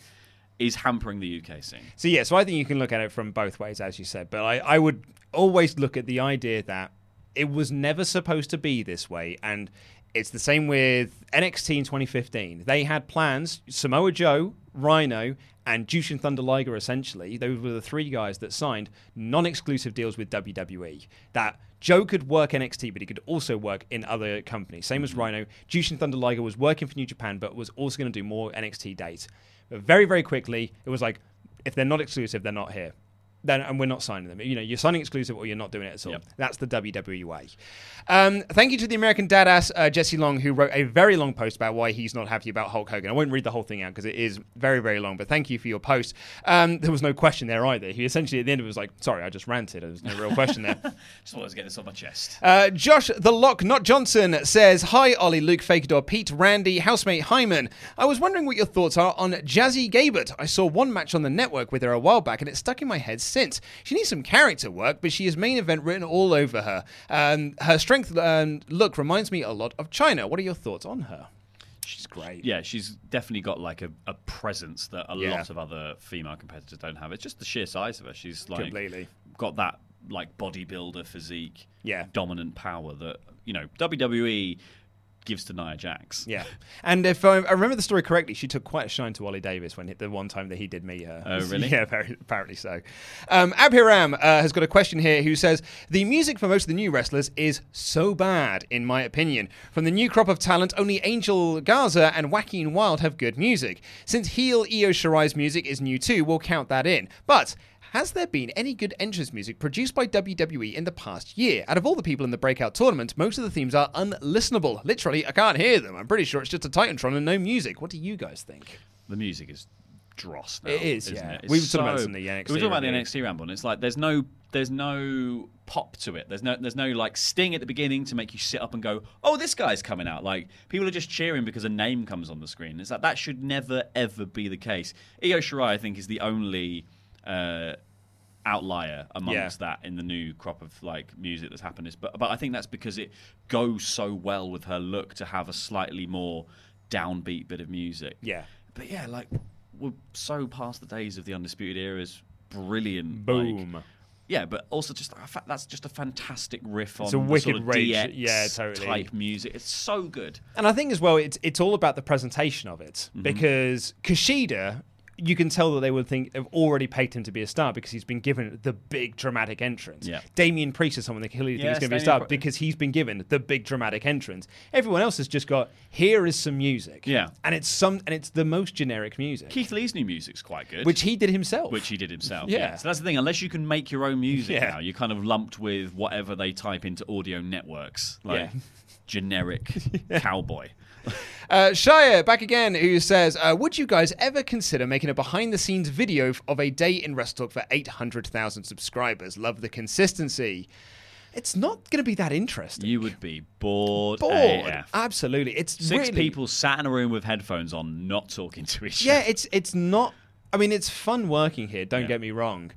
is hampering the UK scene. So yeah, so I think you can look at it from both ways, as you said. But I, I would always look at the idea that it was never supposed to be this way, and it's the same with NXT in 2015. They had plans: Samoa Joe, Rhyno, and Jushin Thunder Liger. Essentially, those were the three guys that signed non-exclusive deals with WWE. That Joe could work NXT, but he could also work in other companies. Same as mm-hmm. Rhyno. Jushin Thunder Liger was working for New Japan, but was also going to do more NXT dates. Very, very quickly, it was like, if they're not exclusive, they're not here. Then and we're not signing them. You know, you're signing exclusive or you're not doing it at all. That's the WWE way. Um, thank you to the American Dadass uh, Jesse Long, who wrote a very long post about why he's not happy about Hulk Hogan. I won't read the whole thing out because it is very, very long. But thank you for your post. Um, there was no question there either. He essentially at the end of it was like, "Sorry, I just ranted. There was no real question there." Just wanted to get this off my chest. Uh, Josh the Lock Not Johnson says, Hi, Ollie, Luke, Fakador, Pete, Randy, housemate Hyman. I was wondering what your thoughts are on Jazzy Gabert. I saw one match on the network with her a while back and it stuck in my head since. She needs some character work, but she has main event written all over her. Um, her strength um, look reminds me a lot of Chyna. What are your thoughts on her? She's great. Yeah, she's definitely got like a, a presence that a Yeah. lot of other female competitors don't have. It's just the sheer size of her. She's like Completely. got that like bodybuilder physique, Yeah. dominant power that you know WWE gives to Nia Jax. Yeah, and if I, I remember the story correctly, she took quite a shine to Ollie Davis when he, the one time that he did meet her. Oh, really? Yeah, very, apparently so. Um, Abhiram uh, has got a question here who says the music for most of the new wrestlers is so bad, in my opinion. From the new crop of talent, only Angel Garza and Joaquin Wilde have good music. Since heel Io Shirai's music is new too, we'll count that in. But has there been any good entrance music produced by WWE in the past year? Out of all the people in the breakout tournament, most of the themes are unlistenable. Literally, I can't hear them. I'm pretty sure it's just a Titantron and no music. What do you guys think? The music is dross. Now, It is, isn't yeah. It? We were talking about this in the NXT We were talking about the. NXT ramble, and it's like there's no there's no pop to it. There's no there's no like sting at the beginning to make you sit up and go, oh, this guy's coming out. Like people are just cheering because a name comes on the screen. It's like that should never ever be the case. Io Shirai, I think, is the only. Uh, outlier amongst that in the new crop of like music that's happened is but but I think that's because it goes so well with her look to have a slightly more downbeat bit of music. Yeah. But yeah, like we're so past the days of the undisputed era's brilliant. Boom. like- yeah, but also just a fa- that's just a fantastic riff on It's a the wicked sort of rage- DX yeah, totally. type music. It's so good. And I think as well, it's it's all about the presentation of it Mhm. because Kushida, you can tell that they would think have already pegged him to be a star because he's been given the big dramatic entrance. Yeah. Damian Priest is someone that clearly thinks Yes, is going to be a star Pri- because he's been given the big dramatic entrance. Everyone else has just got here is some music. Yeah. and it's some and it's the most generic music. Keith Lee's new music's quite good, Which he did himself. Which he did himself. Yeah. Yeah. So that's the thing. Unless you can make your own music Yeah. now, you're kind of lumped with whatever they type into audio networks, like Yeah. generic cowboy. Uh, Shire back again, who says, uh, "Would you guys ever consider making a behind-the-scenes video of a day in WrestleTalk for 800,000 subscribers? Love the consistency. It's not going to be that interesting. You would be bored. Bored, AF. absolutely. It's Six really- people sat in a room with headphones on, not talking to each other. Yeah, it's it's not. I mean, it's fun working here. Don't get me wrong,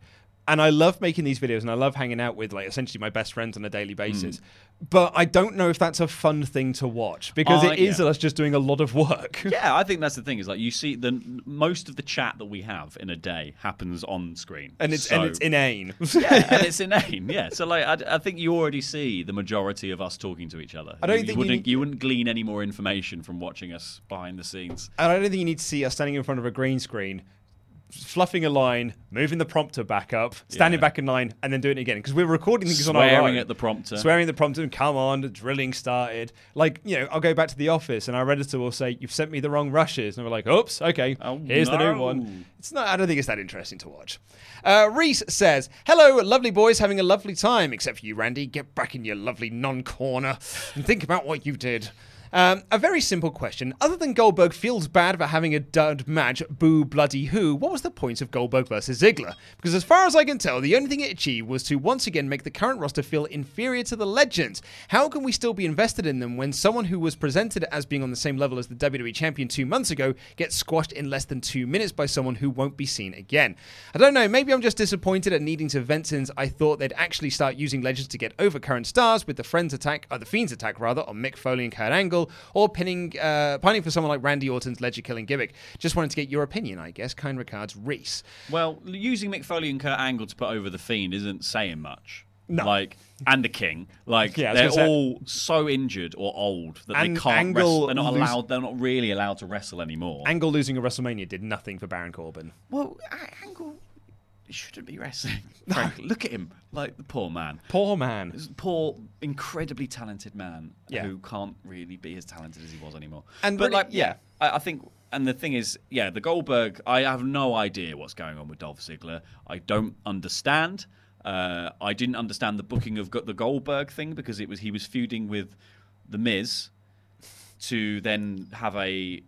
and I love making these videos, and I love hanging out with like essentially my best friends on a daily basis. Mm. But I don't know if that's a fun thing to watch because I- it is yeah. us just doing a lot of work. Yeah, I think that's the thing. Is like you see, the most of the chat that we have in a day happens on screen, and it's So- and it's inane. yeah, and it's inane. Yeah, so like I, I think you already see the majority of us talking to each other. I don't you, think you wouldn't need- you wouldn't glean any more information from watching us behind the scenes. And I don't think you need to see us standing in front of a green screen, fluffing a line, moving the prompter back up, standing Yeah. back in line, and then doing it again. Because we're recording things on our own. Swearing at the prompter. Swearing at the prompter, and come on, drilling started. Like, you know, I'll go back to the office and our editor will say, You've sent me the wrong rushes. And we're like, Oops, okay, here's the new one. It's not, I don't think it's that interesting to watch. Uh, Reese says, Hello, lovely boys, having a lovely time. Except for you, Randy. Get back in your lovely non corner and think about what you did. Um, a very simple question. Other than Goldberg feels bad about having a dud match, boo bloody who, what was the point of Goldberg versus Ziggler? Because as far as I can tell, the only thing it achieved was to once again make the current roster feel inferior to the legends. How can we still be invested in them when someone who was presented as being on the same level as the WWE champion two months ago gets squashed in less than two minutes by someone who won't be seen again? I don't know, maybe I'm just disappointed at needing to vent since I thought they'd actually start using legends to get over current stars with the Friends attack, or the Fiends attack rather, on Mick Foley and Kurt Angle, or pinning, uh, pining for someone like Randy Orton's legend killing gimmick. Just wanted to get your opinion, I guess. Kind regards, Reese. Well, using Mick Foley and Kurt Angle to put over the Fiend isn't saying much. No. Like and the King, like Yeah, they're gonna say- all so injured or old that And they can't Angle wrestle. They're not lose- allowed. They're not really allowed to wrestle anymore. Angle losing a WrestleMania did nothing for Baron Corbin. well, A- Angle shouldn't be wrestling. frankly. Look at him, like the poor man. Poor man. This poor, incredibly talented man Yeah. who can't really be as talented as he was anymore. And but really- like, yeah, I, I think, and the thing is, yeah, the Goldberg. I have no idea what's going on with Dolph Ziggler. I don't understand. Uh, I didn't understand the booking of the Goldberg thing because it was he was feuding with the Miz to then have a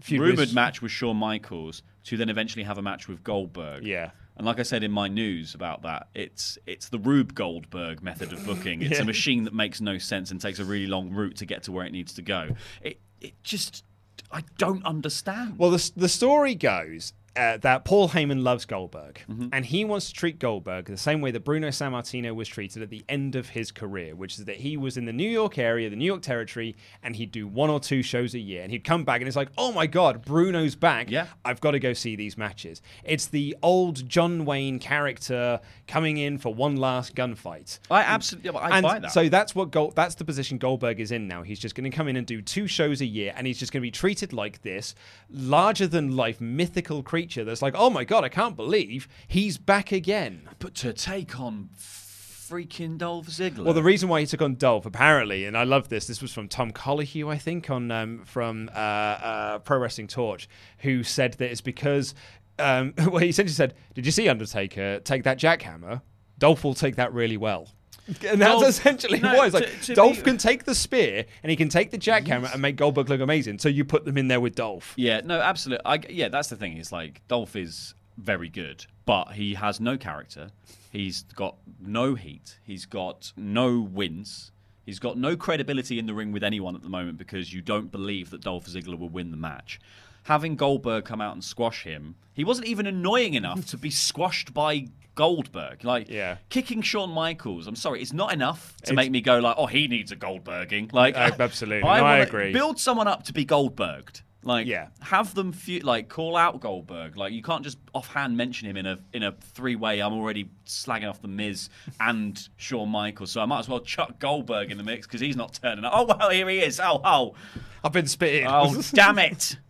Feud rumored with- match with Shawn Michaels to then eventually have a match with Goldberg. Yeah. And like I said in my news about that, it's it's the Rube Goldberg method of booking. It's Yeah. a machine that makes no sense and takes a really long route to get to where it needs to go. It it just I don't understand. Well, the, the story goes uh, that Paul Heyman loves Goldberg, Mm-hmm. and he wants to treat Goldberg the same way that Bruno Sammartino was treated at the end of his career, which is that he was in the New York area, the New York territory, and he'd do one or two shows a year, and he'd come back, and it's like, oh my god, Bruno's back. Yeah, I've got to go see these matches. It's the old John Wayne character coming in for one last gunfight. I absolutely I and buy that. So that's what Gold, that's the position Goldberg is in now. He's just going to come in and do two shows a year, and he's just going to be treated like this larger than life mythical creature that's like, oh my god, I can't believe he's back again. but to take on freaking Dolph Ziggler. Well, the reason why he took on Dolph, apparently, and I love this. This was from Tom Colohue, I think, on um, from uh, uh, Pro Wrestling Torch, who said that it's because. Um, well, he essentially said, "Did you see Undertaker take that jackhammer? Dolph will take that really well." And that's Dolph- essentially no, what it's like. to- to Dolph be- can take the spear and he can take the jackhammer and make Goldberg look amazing. So you put them in there with Dolph. Yeah, no, absolutely. I, yeah, that's the thing. Is like Dolph is very good, but he has no character. He's got no heat. He's got no wins. He's got no credibility in the ring with anyone at the moment because you don't believe that Dolph Ziggler will win the match. Having Goldberg come out and squash him, he wasn't even annoying enough to be squashed by Goldberg. Like, Yeah. kicking Shawn Michaels, I'm sorry, it's not enough to It's- make me go like, oh, he needs a Goldberging. Like, Uh, absolutely. No, I agree. Build someone up to be Goldberged. Like, Yeah. have them fe- like call out Goldberg. Like, you can't just offhand mention him in a in a three way. I'm already slagging off the Miz and Shawn Michaels, so I might as well chuck Goldberg in the mix because he's not turning up. Oh well, here he is. Oh oh, I've been spitting. oh damn it.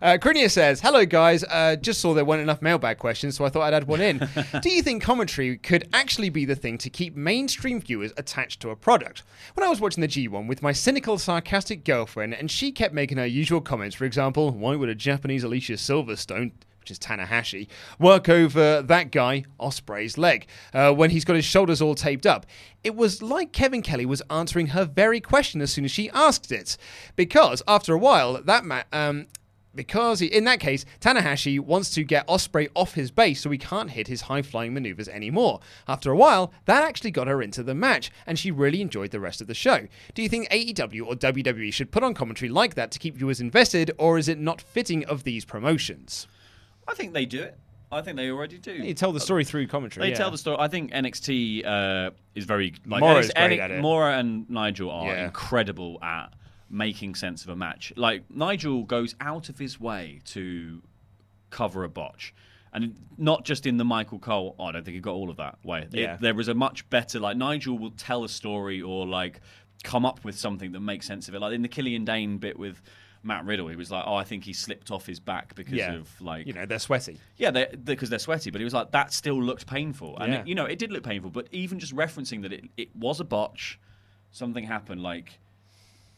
Uh, Crinia says, "Hello guys. Uh, just saw there weren't enough mailbag questions, so I thought I'd add one in. Do you think commentary could actually be the thing to keep mainstream viewers attached to a product? When I was watching the G1 with my cynical, sarcastic girlfriend, and she kept making her usual comments, for example, why would a Japanese Alicia Silverstone?" Which is Tanahashi, work over that guy, Ospreay's leg, uh, when he's got his shoulders all taped up. It was like Kevin Kelly was answering her very question as soon as she asked it. Because after a while, that ma- um, because he, in that case, Tanahashi wants to get Ospreay off his base so he can't hit his high flying maneuvers anymore. After a while, that actually got her into the match, and she really enjoyed the rest of the show. Do you think AEW or WWE should put on commentary like that to keep viewers invested, or is it not fitting of these promotions? I think they do it. I think they already do. You tell the story through commentary. They yeah. tell the story. I think NXT uh, is very like Mauro's NXT great at it. Mauro and Nigel are Yeah. incredible at making sense of a match. Like Nigel goes out of his way to cover a botch. And not just in the Michael Cole, oh, I don't think he got all of that way. It- there was a much better, like, Nigel will tell a story or, like, come up with something that makes sense of it. Like in the Killian Dain bit with Matt Riddle, he was like, oh, I think he slipped off his back because Yeah. of, like, You know, they're sweaty. yeah, they because they're sweaty, but he was like that still looked painful, and Yeah. it, you know it did look painful. But even just referencing that it, it was a botch, something happened, like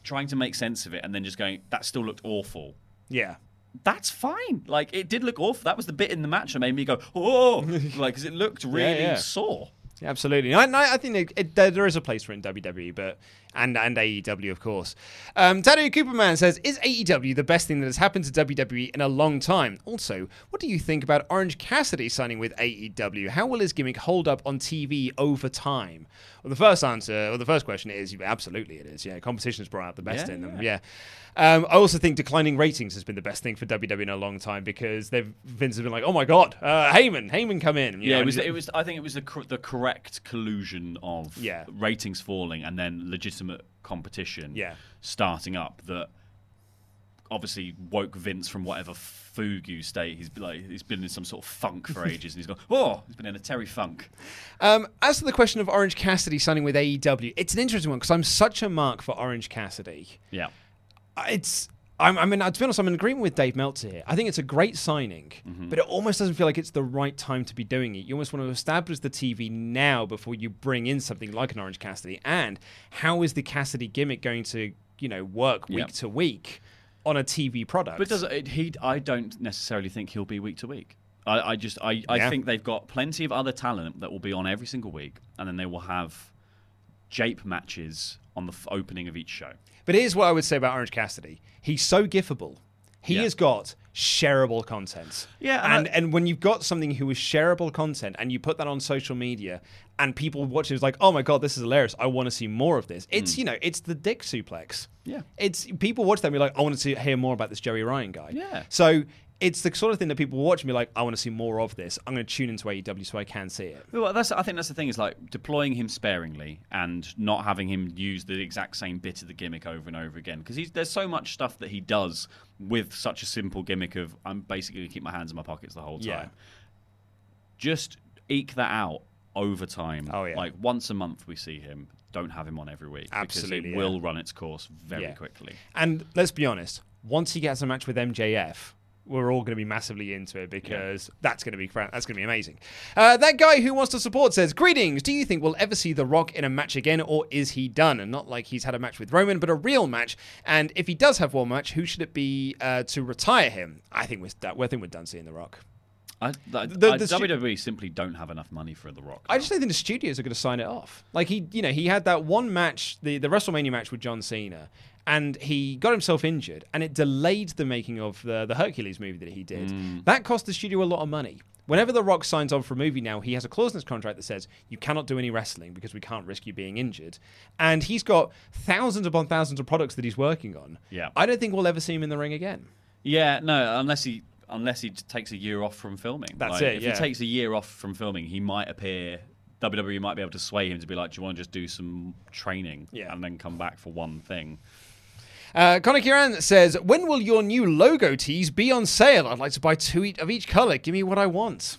trying to make sense of it, and then just going that still looked awful. Yeah. That's fine. Like it did look awful. That was the bit in the match that made me go, oh, like because it looked really yeah. sore. Absolutely, I, I think it, it, there, there is a place for it in WWE, but and and AEW of course. Um, Cooperman says, "Is AEW the best thing that has happened to WWE in a long time?" Also, what do you think about Orange Cassidy signing with AEW? How will his gimmick hold up on TV over time? Well, the first answer, or the first question is, absolutely it is. Yeah, competition's brought out the best Yeah, in them. yeah. Yeah. Um, I also think declining ratings has been the best thing for WWE in a long time because they've Vince has been like, "Oh my God, uh, Heyman, Heyman, come in." You Yeah, know, it was. It was. I think it was the cor- the correct collusion of Yeah. ratings falling and then legitimate competition. Yeah. starting up that obviously woke Vince from whatever fugu state he's like. He's been in some sort of funk for ages, and he's gone. Oh, he's been in a Terry funk. Um, as to the question of Orange Cassidy signing with AEW, it's an interesting one because I'm such a mark for Orange Cassidy. Yeah. It's. I'm, I mean, to be honest, I'm in agreement with Dave Meltzer here. I think it's a great signing, Mm-hmm. but it almost doesn't feel like it's the right time to be doing it. You almost want to establish the TV now before you bring in something like an Orange Cassidy. And how is the Cassidy gimmick going to, you know, work week Yeah. to week? on a TV product. But does it, he? I don't necessarily think he'll be week to week. I, I just I, I Yeah. think they've got plenty of other talent that will be on every single week, and then they will have jape matches on the f- opening of each show. But here's what I would say about Orange Cassidy. He's so giftable. He Yeah. has got shareable content. Yeah, and and I- and when you've got something who is shareable content and you put that on social media and people watch it, it's like, oh my god, this is hilarious. I want to see more of this. It's mm. you know, it's the dick suplex. Yeah. It's people watch that and be like, I want to see, hear more about this Joey Ryan guy. Yeah. So it's the sort of thing that people watch and be like, I want to see more of this. I'm going to tune into AEW so I can see it. Well, that's I think that's the thing is like deploying him sparingly and not having him use the exact same bit of the gimmick over and over again because there's so much stuff that he does with such a simple gimmick of I'm basically going to keep my hands in my pockets the whole time. Yeah. Just eke that out over time. Oh, yeah. Like once a month we see him. Don't have him on every week Absolutely, because yeah. will run its course very Yeah. quickly. And let's be honest, once he gets a match with MJF, we're all going to be massively into it because that's going to be that's going to be amazing. Uh, that guy who wants to support says, "Greetings. Do you think we'll ever see The Rock in a match again, or is he done? And not like he's had a match with Roman, but a real match. And if he does have one match, who should it be uh, to retire him? I think we're I think we're done seeing The Rock. I, I, The- the stu- WWE simply don't have enough money for The Rock. I just don't think the studios are going to sign it off. Like he, you know, he had that one match, the the WrestleMania match with John Cena, and he got himself injured, and it delayed the making of the the Hercules movie that he did. Mm. That cost the studio a lot of money. Whenever The Rock signs on for a movie now, he has a clause in his contract that says you cannot do any wrestling because we can't risk you being injured. And he's got thousands upon thousands of products that he's working on. Yeah. I don't think we'll ever see him in the ring again. Yeah, no, unless he unless he takes a year off from filming. That's Like, it, If yeah. he takes a year off from filming, he might appear. WWE might be able to sway him to be like, "Do you want to just do some training Yeah. and then come back for one thing?" Uh, Connor Kieran says, "When will your new logo tees be on sale? I'd like to buy two of each color. Give me what I want."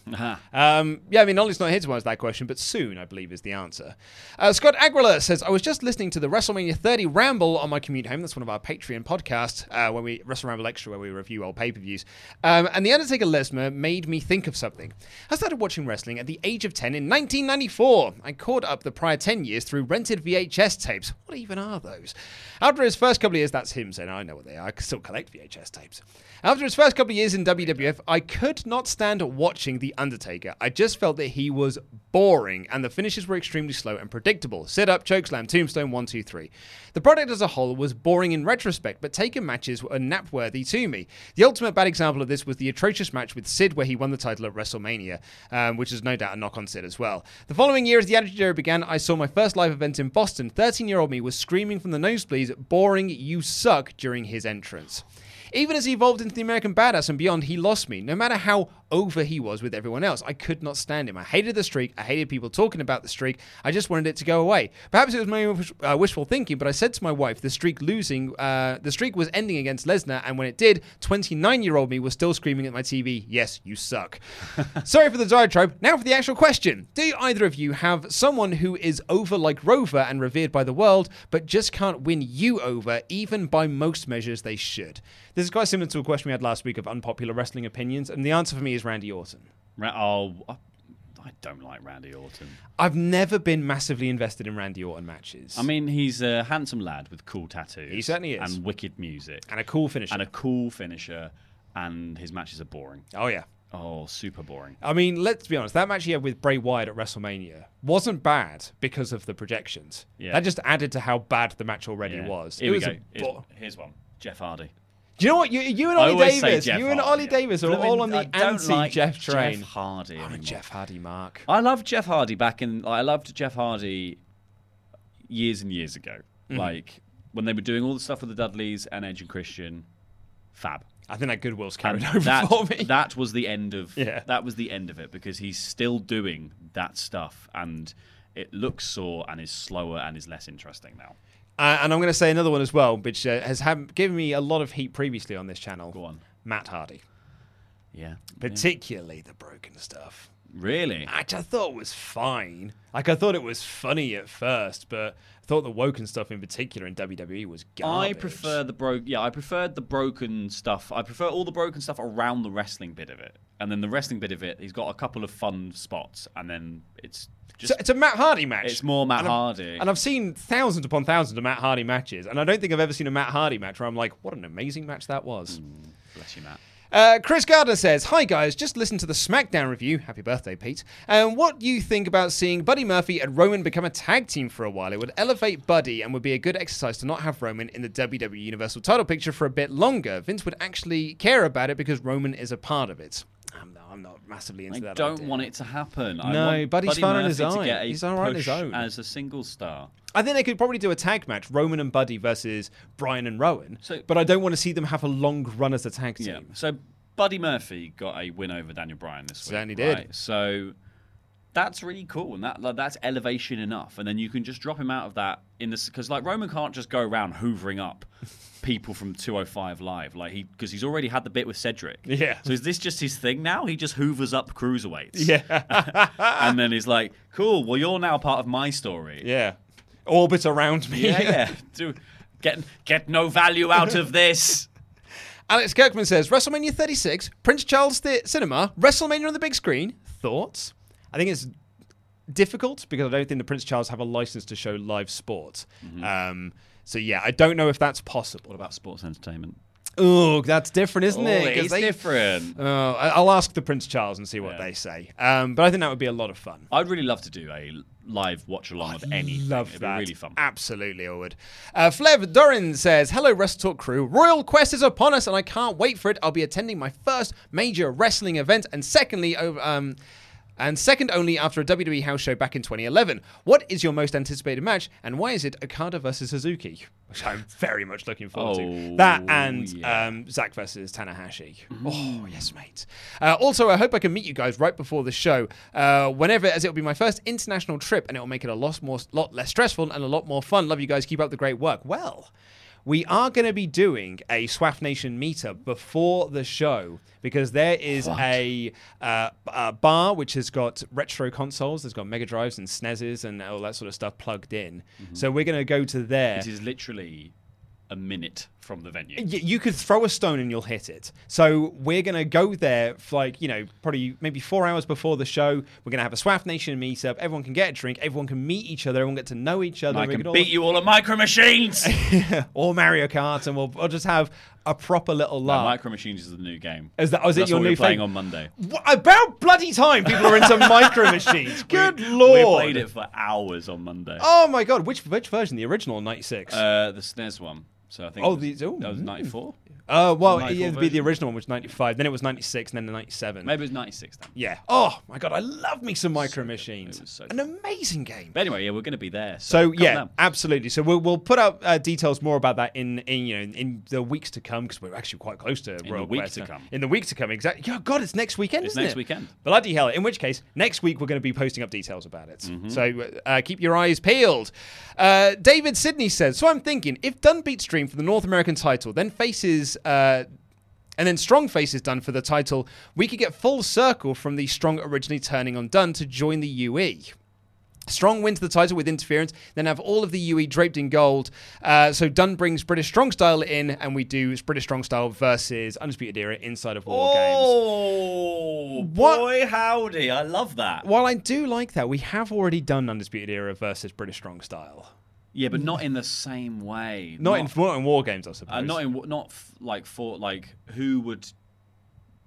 Um, yeah, I mean, Ollie's not here to answer that question, but soon, I believe, is the answer. Uh, Scott Aguilar says, I was just listening to the WrestleMania 30 Ramble on my commute home. That's one of our Patreon podcasts, uh, where we, Wrestle Ramble Extra, where we review old pay per views. Um, and The Undertaker Lesnar made me think of something. I started watching wrestling at the age of 10 in 1994. I caught up the prior 10 years through rented VHS tapes. What even are those? After his first couple of years, that's him saying, I know what they are. I still collect VHS tapes. After his first couple of years in WWF, I could not stand watching The Undertaker. I just felt that he was boring and the finishes were extremely slow and predictable. Sit up, chokeslam, tombstone, one, two, three. The product as a whole was boring in retrospect, but Taker matches were nap worthy to me. The ultimate bad example of this was the atrocious match with Sid, where he won the title at WrestleMania, um, which is no doubt a knock on Sid as well. The following year, as the Attitude Era began, I saw my first live event in Boston. 13 year old me was screaming from the nosebleeds, boring, you suck, during his entrance. Even as he evolved into the American Badass and beyond, he lost me. No matter how over he was with everyone else, I could not stand him. I hated the streak. I hated people talking about the streak. I just wanted it to go away. Perhaps it was my wish- uh, wishful thinking, but I said to my wife, the streak losing, uh, the streak was ending against Lesnar, and when it did, 29-year-old me was still screaming at my TV, "Yes, you suck." Sorry for the diatribe. Now for the actual question: Do either of you have someone who is over like Rover and revered by the world, but just can't win you over, even by most measures they should? This is quite similar to a question we had last week of unpopular wrestling opinions, and the answer for me is Randy Orton. Ra- oh, I- I don't like Randy Orton. I've never been massively invested in Randy Orton matches. I mean, he's a handsome lad with cool tattoos. He certainly is. And wicked music. And a cool finisher. And a cool finisher. And his matches are boring. Oh, yeah. Oh, super boring. I mean, let's be honest. That match he had with Bray Wyatt at WrestleMania wasn't bad because of the projections. Yeah. That just added to how bad the match already Yeah. was. Here it we was go. a Here's, here's one. Jeff Hardy. Do you know what? You, you and Ollie Davis, you and Hardy, Ollie yeah. Davis are all on the anti like Jeff train. Jeff Hardy. I'm a. Jeff Hardy mark. I loved Jeff Hardy back in. I loved Jeff Hardy years and years ago. Mhm. Like when they were doing all the stuff with the Dudleys and Edge and Christian. Fab. I think that goodwill's carried And over that, for me. That was the end of. Yeah. That was the end of it because he's still doing that stuff and it looks sore and is slower and is less interesting now. Uh, and I'm going to say another one as well, which uh, has had, given me a lot of heat previously on this channel. Go on. Matt Hardy. Yeah. Particularly the broken stuff. Really? Which I thought it was fine. Like I thought it was funny at first, but I thought the Woken stuff in particular in WWE was garbage. I prefer the broke. Yeah, I preferred the broken stuff. I prefer all the broken stuff around the wrestling bit of it, and then the wrestling bit of it. He's got a couple of fun spots, and then it's just So it's a Matt Hardy match. It's more Matt And Hardy. And I've seen thousands upon thousands of Matt Hardy matches, and I don't think I've ever seen a Matt Hardy match where I'm like, what an amazing match that was. Mm, bless you, Matt. Uh, Chris Gardner says, Hi guys, just listen to the SmackDown review. Happy birthday, Pete. And what do you think about seeing Buddy Murphy and Roman become a tag team for a while? It would elevate Buddy and would be a good exercise to not have Roman in the WWE Universal title picture for a bit longer. Vince would actually care about it because Roman is a part of it. I'm not, I'm not massively into I that. I don't idea. want it to happen. I No, want Buddy's Buddy fine on his own. get He's all right on his own. as a single star. I think they could probably do a tag match, Roman and Buddy versus Bryan and Rowan. So- but I don't want to see them have a long run as a tag team. Yeah. So Buddy Murphy got a win over Daniel Bryan this week. Certainly did. right? So that's really cool, and that like, that's elevation enough. And then you can just drop him out of that in this because like Roman can't just go around hoovering up people from 205 live like he because he's already had the bit with Cedric. Yeah. So is this just his thing now? He just hoovers up cruiserweights. Yeah. and then he's like, "Cool. Well, you're now part of my story." Yeah. Orbit around me. Yeah. yeah. Do, get get no value out of this. Alex Kirkman says WrestleMania 36, Prince Charles Thea- Cinema, WrestleMania on the big screen. Thoughts? I think it's difficult because I don't think the Prince Charles have a license to show live sport. Um, so yeah, I don't know if that's possible. What about sports entertainment? Oh, that's different, isn't Oh, it? 'Cause it's different. Oh, I'll ask the Prince Charles and see what they say. Um, but I think that would be a lot of fun. I'd really love to do a live watch along of anything. Love It'd that. be really fun. Absolutely, I would. Uh, Flev Doran says, Hello, Wrestle Talk crew. Royal Quest is upon us, and I can't wait for it. I'll be attending my first major wrestling event, and secondly, over. Um, and second only after a WWE house show back in 2011. What is your most anticipated match, and why is it Okada versus Suzuki? Which I'm very much looking forward to. Oh, That and yeah. um, Zack versus Tanahashi. Mm. Oh, yes, mate. Uh, also, I hope I can meet you guys right before the show. Uh, whenever, as it'll be my first international trip, and it'll make it a lot more, lot less stressful and a lot more fun. Love you guys. Keep up the great work. Well, we are going to be doing a SWAF Nation meetup before the show because there is a, uh, a bar which has got retro consoles. There's got Mega Drives and SNESes and all that sort of stuff plugged in. So we're going to go to there. It is literally a minute from the venue. Y- you could throw a stone and you'll hit it. So we're going to go there for like, you know, probably maybe four hours before the show. We're going to have a SWAF Nation meetup. Everyone can get a drink. Everyone can meet each other. Everyone get to know each other. I can beat you all at Micro Machines. or Mario Kart, and we'll, we'll just have a proper little no, laugh. Micro Machines is the new game. Is that- oh, is it your what new we're playing thing? on Monday. What, about bloody time people are into micro machines. Good we, lord. We played it for hours on Monday. Oh my god, which which version? The original or 96? Uh, the SNES one. So I think Oh, was, oh, that was mm. 94. Uh, well, it'd be the original one, which was 95. Then it was 96, and then the 97. Maybe it was 96 then. Yeah. Oh my god, I love me some micro machines. An amazing game. But anyway, yeah, we're going to be there. So, So yeah, down. absolutely. So we'll we'll put out uh, details more about that in, in you know in the weeks to come because we're actually quite close to the Royal week Quest. to come. In the week to come, exactly. Yeah, God, it's next weekend. It's isn't next it? weekend. Bloody hell! In which case, next week we're going to be posting up details about it. Mm-hmm. So uh, keep your eyes peeled. Uh, David Sidney says. So I'm thinking, if Dunn beats Stream for the North American title, then faces. Uh, and then Strong Face is done for the title. We could get full circle from the Strong originally turning on Dunn to join the UE. Strong wins the title with interference, then have all of the UE draped in gold. Uh, so Dunn brings British Strong Style in, and we do British Strong Style versus Undisputed Era inside of War Games. Oh, boy, howdy. I love that. While I do like that, we have already done Undisputed Era versus British Strong Style. Yeah, but not in the same way. Not, in, not in War Games, I suppose. Uh, not in not f- like for like who would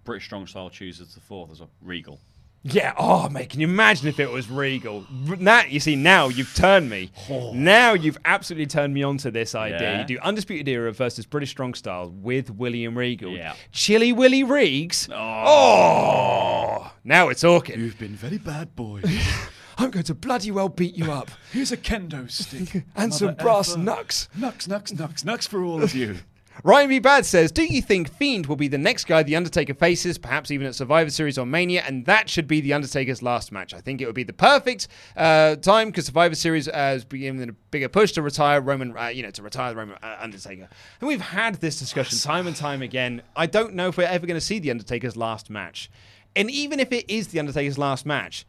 British Strong Style choose as the fourth as a Regal? Yeah. Oh, mate, can you imagine if it was Regal? That you see now you've turned me. Now you've absolutely turned me onto this idea. Yeah. You do Undisputed Era versus British Strong Style with William Regal. Yeah. Chilly Willy Reeks. Oh. Now it's talking. You've been very bad boy. I'm going to bloody well beat you up. Here's a kendo stick. And some brass effer. knucks. Knucks, knucks, knucks, knucks for all of you. Ryan B. Bad says, Do you think Fiend will be the next guy The Undertaker faces, perhaps even at Survivor Series or Mania? And that should be The Undertaker's last match. I think it would be the perfect uh, time because Survivor Series uh, is beginning a bigger push to retire Roman, uh, you know, to retire the Roman uh, Undertaker. And we've had this discussion time and time again. I don't know if we're ever going to see The Undertaker's last match. And even if it is the Undertaker's last match,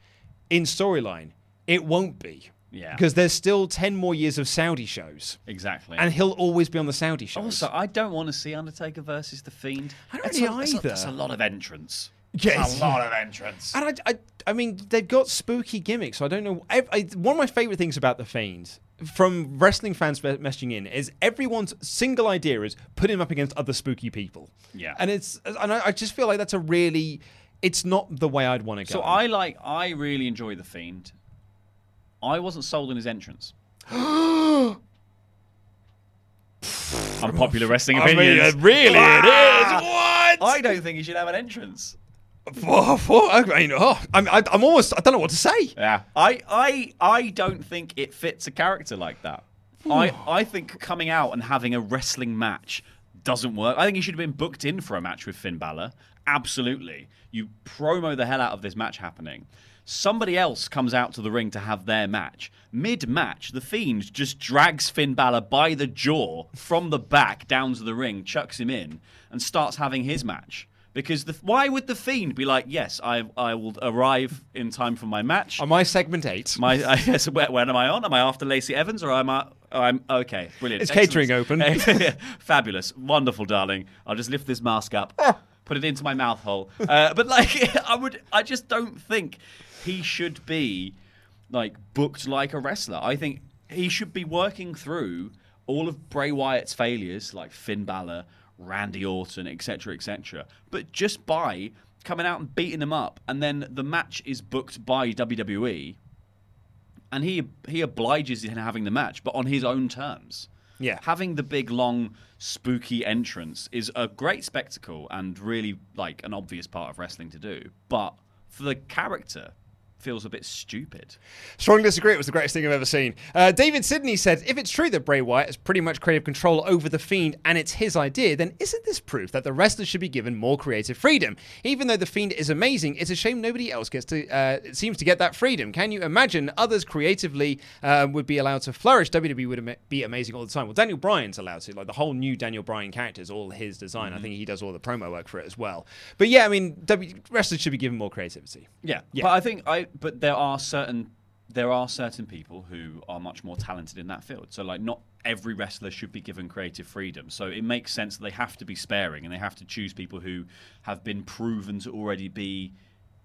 in storyline, it won't be. Yeah. Because there's still 10 more years of Saudi shows. Exactly. And he'll always be on the Saudi shows. Also, I don't want to see Undertaker versus the Fiend. I don't That's really a, that's a- either. That's a lot of entrance. Yes. a lot of entrance. And I, I, I mean, they've got spooky gimmicks. So I don't know. I, I, one of my favorite things about the Fiend, from wrestling fans me- messaging in, is everyone's single idea is put him up against other spooky people. Yeah. And it's, and I, I just feel like that's a really, it's not the way I'd want to go. So I like. I really enjoy the Fiend. I wasn't sold on his entrance. Unpopular wrestling I mean, opinions. uh, really, it is. What? I don't think he should have an entrance. Oh, oh, I mean, oh, I'm, I, I'm almost, I don't know what to say. Yeah, I, I, I don't think it fits a character like that. I, I think coming out and having a wrestling match doesn't work. I think he should have been booked in for a match with Finn Balor. Absolutely, you promo the hell out of this match happening. Somebody else comes out to the ring to have their match. Mid match, the Fiend just drags Finn Balor by the jaw from the back down to the ring, chucks him in, and starts having his match. Because the, why would the Fiend be like, yes, I, I will arrive in time for my match? Am I segment eight? My, I guess, when, when am I on? Am I after Lacey Evans or am I? oh, I'm okay. Brilliant. Is catering open? Fabulous, wonderful, darling. I'll just lift this mask up, ah. Put it into my mouth hole. Uh, but like, I would, I just don't think he should be like booked like a wrestler. I think he should be working through all of Bray Wyatt's failures, like Finn Balor, Randy Orton, etc., etc. But just by coming out and beating them up, and then the match is booked by WWE, and he he obliges in having the match, but on his own terms. Yeah. Having the big, long, spooky entrance is a great spectacle and really like an obvious part of wrestling to do. But for the character, feels a bit stupid. Strongly disagree. It was the greatest thing I've ever seen. Uh, David Sidney said, if it's true that Bray Wyatt has pretty much creative control over the Fiend and it's his idea, then isn't this proof that the wrestlers should be given more creative freedom? Even though the Fiend is amazing, it's a shame nobody else gets to uh, seems to get that freedom. Can you imagine others creatively uh, would be allowed to flourish? WWE would am- be amazing all the time. Well, Daniel Bryan's allowed to. Like the whole new Daniel Bryan character is all his design. I think he does all the promo work for it as well. But yeah, I mean, w- wrestlers should be given more creativity. Yeah, Yeah. but I think I but there are certain there are certain people who are much more talented in that field. So like not every wrestler should be given creative freedom. So it makes sense that they have to be sparing and they have to choose people who have been proven to already be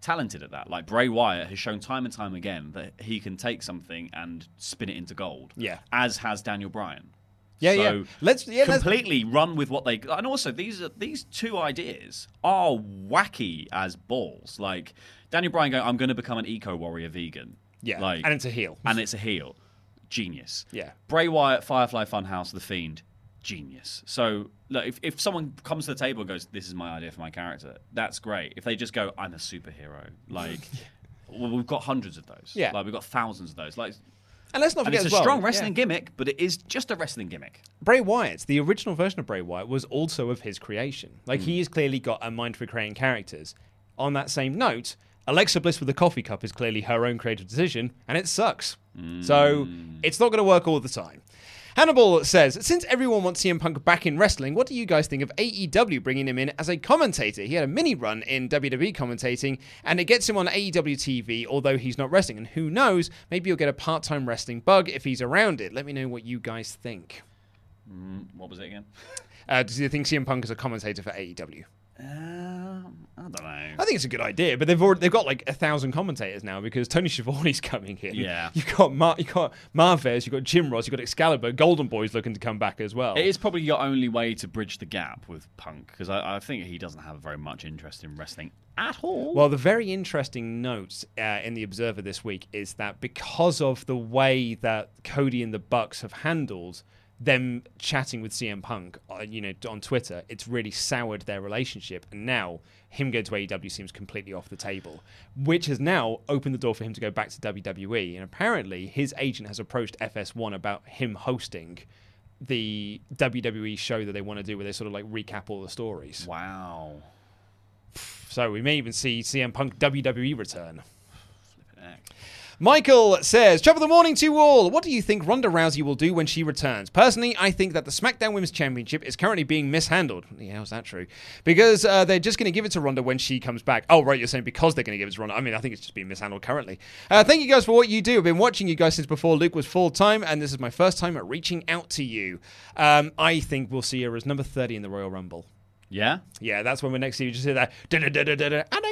talented at that. Like Bray Wyatt has shown time and time again that he can take something and spin it into gold. Yeah. As has Daniel Bryan. Yeah, so yeah. Let's- yeah, let's- completely run with what they and also these are these two ideas are wacky as balls. Like Daniel Bryan going, I'm going to become an eco warrior vegan. Yeah, like and it's a heel. and it's a heel. Genius. Yeah. Bray Wyatt, Firefly Funhouse, The Fiend, genius. So look, if, if someone comes to the table and goes, "This is my idea for my character," that's great. If they just go, "I'm a superhero," like. Well, we've got hundreds of those. Yeah. like we've got thousands of those. Like, And let's not and forget it's as a well, strong wrestling yeah. gimmick, but it is just a wrestling gimmick. Bray Wyatt, the original version of Bray Wyatt, was also of his creation. Like he hmm. has clearly got a mind for creating characters. On that same note, Alexa Bliss with the coffee cup is clearly her own creative decision, and it sucks. So hmm. it's not going to work all the time. Hannibal says, since everyone wants CM Punk back in wrestling, what do you guys think of AEW bringing him in as a commentator? He had a mini run in WWE commentating, and it gets him on AEW TV, although he's not wrestling. And who knows, maybe you'll get a part time wrestling bug if he's around it. Let me know what you guys think. Mm, what was it again? Uh, do you think CM Punk is a commentator for AEW? Um, I don't know. I think it's a good idea, but they've already they've got like a thousand commentators now because Tony Schiavone's coming in. Yeah. you've got Mar- you got Marvez, you've got Jim Ross, you've got Excalibur, Golden Boy's looking to come back as well. It is probably your only way to bridge the gap with Punk because I, I think he doesn't have very much interest in wrestling at all. Well, the very interesting note uh, in the Observer this week is that because of the way that Cody and the Bucks have handled them chatting with CM Punk, uh, you know, on Twitter, it's really soured their relationship, and now him going to AEW seems completely off the table, which has now opened the door for him to go back to WWE. And apparently, his agent has approached FS1 about him hosting the WWE show that they want to do, where they sort of like recap all the stories. Wow. So we may even see CM Punk WWE return. Michael says, Top of the morning to you all. What do you think Ronda Rousey will do when she returns? Personally, I think that the SmackDown Women's Championship is currently being mishandled. Yeah, how's that true? Because uh, they're just going to give it to Ronda when she comes back. Oh, right, you're saying because they're going to give it to Ronda. I mean, I think it's just being mishandled currently. Uh, thank you guys for what you do. I've been watching you guys since before Luke was full time, and this is my first time at reaching out to you. Um, I think we'll see her as number 30 in the Royal Rumble. Yeah? Yeah, that's when we're next to you just hear that. I don't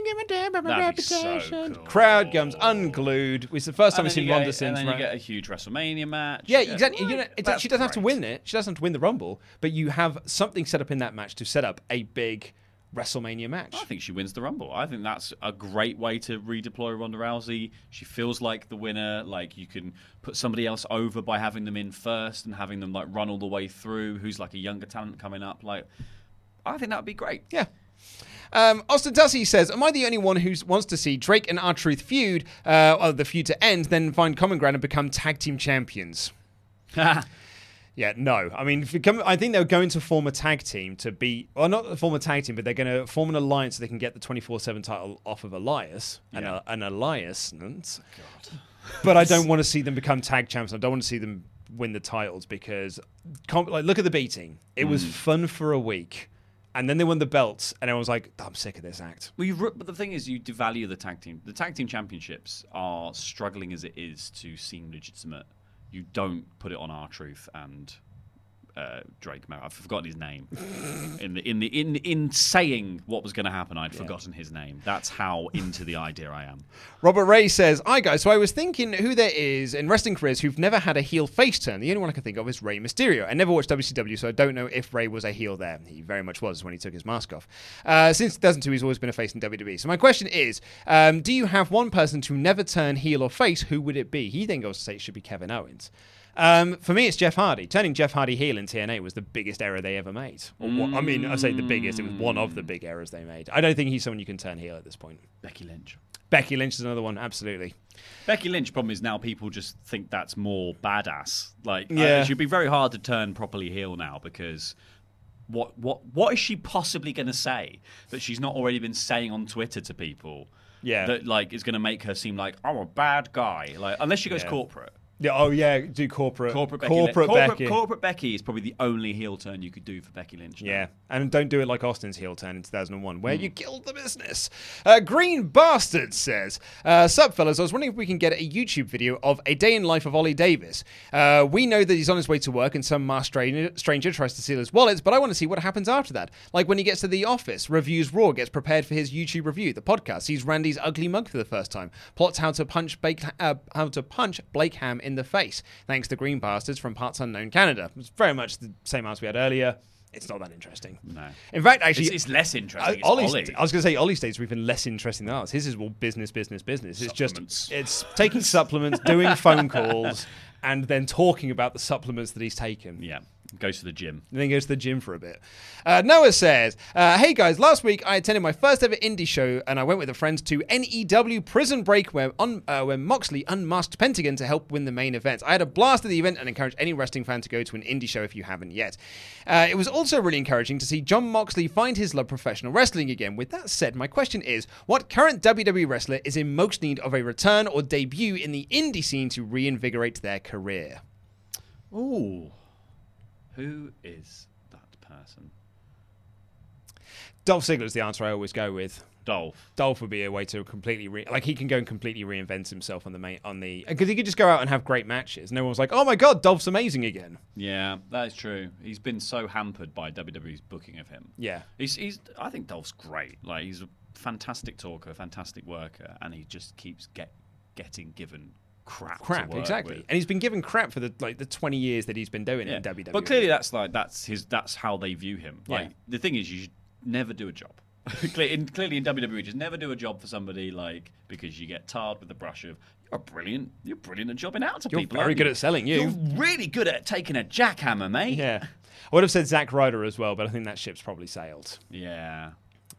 give a damn about my That'd be so reputation. cool. Crowd comes unglued. It's the first time we've seen you Ronda get- since. And then you get a huge WrestleMania match. yeah, exactly. You know, it's, That's she doesn't have to great. win it. She doesn't have to win the Rumble, but you have something set up in that match to set up a big WrestleMania match. I think she wins the Rumble. I think that's a great way to redeploy Ronda Rousey. She feels like the winner. Like you can put somebody else over by having them in first and having them like run all the way through. Who's like a younger talent coming up. Like, I think that would be great. Yeah. Um, Austin Tussey says, "Am I the only one who wants to see Drake and R Truth feud, uh, or the feud to end, then find common ground and become tag team champions?" Yeah, no. I mean, if come, I think they're going to form a tag team to beat, well, not form a tag team, but they're going to form an alliance so they can get the 24 7 title off of Elias, and Yeah. an alliance. But I don't want to see them become tag champs. I don't want to see them win the titles because, like, look at the beating. It was Mm. fun for a week. And then they won the belts, and everyone was like, oh, I'm sick of this act. Well, you, but the thing is, you devalue the tag team. The tag team championships are struggling as it is to seem legitimate. You don't put it on R Truth and uh, Drake. Mer- I've forgotten his name. in the in the in in saying what was going to happen, I'd forgotten his name. That's how into the idea I am. Robert Ray says, Hi guys, so I was thinking who there is in wrestling careers who've never had a heel face turn. The only one I can think of is Rey Mysterio. I never watched WCW, so I don't know if Rey was a heel there. He very much was when he took his mask off. Uh, since 2002, he's always been a face in WWE. So my question is, um, do you have one person to never turn heel or face? Who would it be? He then goes to say it should be Kevin Owens. Um, for me, it's Jeff Hardy. Turning Jeff Hardy heel in TNA was the biggest error they ever made. What- I mean, I say the biggest. It was one of the big errors they made. I don't think he's someone you can turn heel at this point. Becky Lynch. Becky Lynch is another one, absolutely. Becky Lynch problem is now people just think that's more badass. Like, Yeah. should be very hard to turn properly heel now because what what what is she possibly going to say that she's not already been saying on Twitter to people? Yeah. that like is going to make her seem like I'm a bad guy. Like, unless she goes Yeah. corporate. Yeah, oh yeah, do corporate. Corporate Becky. corporate Becky. Corporate Becky is probably the only heel turn you could do for Becky Lynch. now. Yeah, and don't do it like Austin's heel turn in 2001, where Hmm. you killed the business. Uh, Green Bastard says, uh, Sup, fellas, I was wondering if we can get a YouTube video of a day in life of Ollie Davis. Uh, we know that he's on his way to work and some masked stranger, stranger tries to steal his wallets, but I want to see what happens after that. Like when he gets to the office, reviews Raw, gets prepared for his YouTube review, the podcast, sees Randy's ugly mug for the first time, plots how to punch Blake, uh, how to punch Blake Ham in the face, thanks to Green Bastards from Parts Unknown Canada. It's very much the same answer we had earlier. It's not that interesting. No. In fact, actually, It's- it's less interesting. Ollie. I was going to say Ollie's dates were even less interesting than ours. His is all business, business, business. It's just it's taking supplements, doing phone calls, and then talking about the supplements that he's taken. Yeah. Goes to the gym. And then goes to the gym for a bit. Uh, Noah says, uh, Hey guys, last week I attended my first ever indie show and I went with a friend to NEW Prison Break where, un- uh, where Moxley unmasked Pentagon to help win the main event. I had a blast at the event and encourage any wrestling fan to go to an indie show if you haven't yet. Uh, it was also really encouraging to see Jon Moxley find his love professional wrestling again. With that said, my question is what current WWE wrestler is in most need of a return or debut in the indie scene to reinvigorate their career? Ooh. Who is that person? Dolph Ziggler's the answer I always go with. Dolph. Dolph would be a way to completely re- like he can go and completely reinvent himself on the main on the because he could just go out and have great matches. No one's like, oh my god, Dolph's amazing again. Yeah, that is true. He's been so hampered by WWE's booking of him. Yeah. He's, he's I think Dolph's great. Like he's a fantastic talker, fantastic worker, and he just keeps get getting given crap. Crap, exactly. with. And he's been given crap for the like the twenty years that he's been doing it in. WWE. But clearly, that's like that's his. That's how they view him. Like Yeah. the thing is, you should never do a job. In, clearly, in WWE, just never do a job for somebody like because you get tarred with the brush of you're brilliant. You're brilliant at jobbing out to You're people. very aren't good you? at selling, you. You're really good at taking a jackhammer, mate. yeah. I would have said Zack Ryder as well, but I think that ship's probably sailed. Yeah.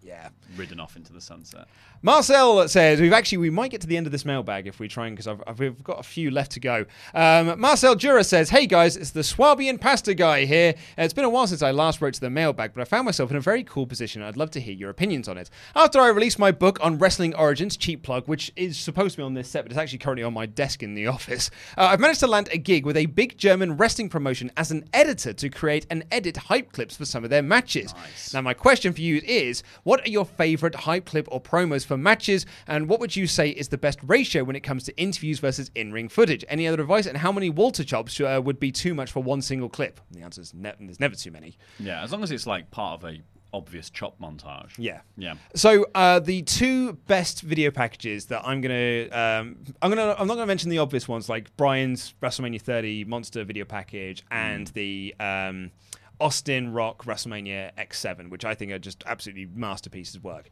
Yeah. ridden off into the sunset. Marcel says we've actually we might get to the end of this mailbag if we try and because I've, I've we've got a few left to go. Um, Marcel Jura says, "Hey guys, it's the Swabian pasta guy here. Uh, It's been a while since I last wrote to the mailbag, but I found myself in a very cool position. I'd love to hear your opinions on it. After I released my book on wrestling origins, cheap plug, which is supposed to be on this set, but it's actually currently on my desk in the office. Uh, I've managed to land a gig with a big German wrestling promotion as an editor to create and edit hype clips for some of their matches. Now, my question for you is, what are your favorite hype clip or promos for matches? And what would you say is the best ratio when it comes to interviews versus in ring footage? Any other advice? And how many Walter chops uh, would be too much for one single clip? The answer is ne- there's never too many. Yeah, as long as it's like part of a obvious chop montage. Yeah. Yeah. So uh, the two best video packages that I'm gonna, um, I'm gonna, I'm not gonna mention the obvious ones like Bryan's WrestleMania 30 Monster video package and the um, Austin Rock WrestleMania X7, which I think are just absolutely masterpieces of work.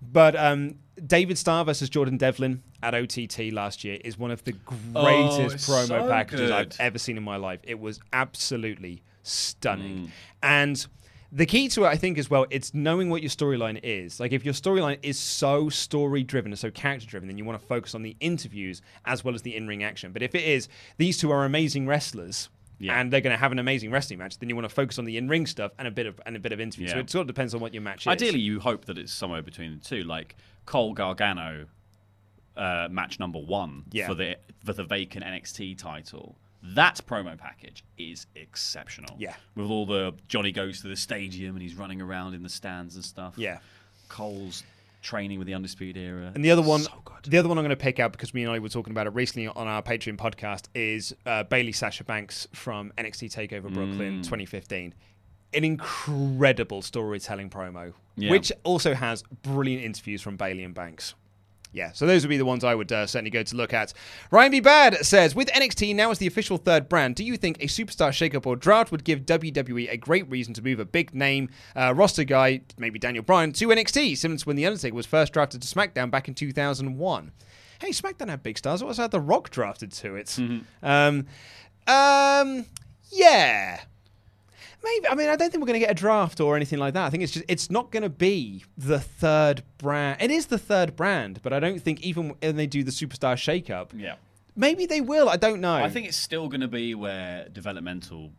But um, David Starr versus Jordan Devlin at OTT last year is one of the Oh, greatest it's promo so packages I've ever seen in my life. It was absolutely stunning. Mm. And the key to it, I think, as well, it's knowing what your storyline is. Like, if your storyline is so story driven and so character driven, then you want to focus on the interviews as well as the in ring action. But if it is, these two are amazing wrestlers. And they're going to have an amazing wrestling match. Then you want to focus on the in-ring stuff and a bit of and a bit of interview. So it sort of depends on what your match is. Ideally, you hope that it's somewhere between the two, like Cole Gargano, uh, match number one Yeah. for the for the vacant NXT title. That promo package is exceptional. Yeah. with all the Johnny goes to the stadium and he's running around in the stands and stuff. Yeah. Cole's training with the Undisputed Era. And the other one, the other one I'm going to pick out because me and I were talking about it recently on our Patreon podcast is uh, Bayley Sasha Banks from NXT Takeover Brooklyn Mm. 2015. An incredible storytelling promo, Yeah. which also has brilliant interviews from Bayley and Banks. Yeah, so those would be the ones I would uh, certainly go to look at. Ryan B. Bad says, with NXT now as the official third brand, do you think a superstar shakeup or draft would give WWE a great reason to move a big name uh, roster guy, maybe Daniel Bryan, to NXT, similar to when The Undertaker was first drafted to SmackDown back in 2001? Hey, SmackDown had big stars. What was that? The Rock drafted to it. Um, um, yeah. Maybe. I mean, I don't think we're going to get a draft or anything like that. I think it's just it's not going to be the third brand. It is the third brand, but I don't think even when they do the superstar shakeup, yeah. maybe they will. I don't know. I think it's still going to be where developmental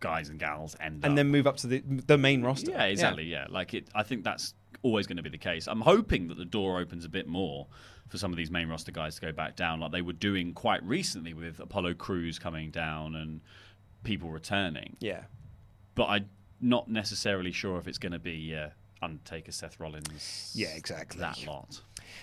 guys and gals end up. and then move up to the the main roster. Yeah, exactly. Yeah. like it. I think that's always going to be the case. I'm hoping that the door opens a bit more for some of these main roster guys to go back down, like they were doing quite recently with Apollo Crews coming down and people returning. Yeah. But I'm not necessarily sure if it's going to be uh, Undertaker, Seth Rollins. Yeah, exactly. That lot.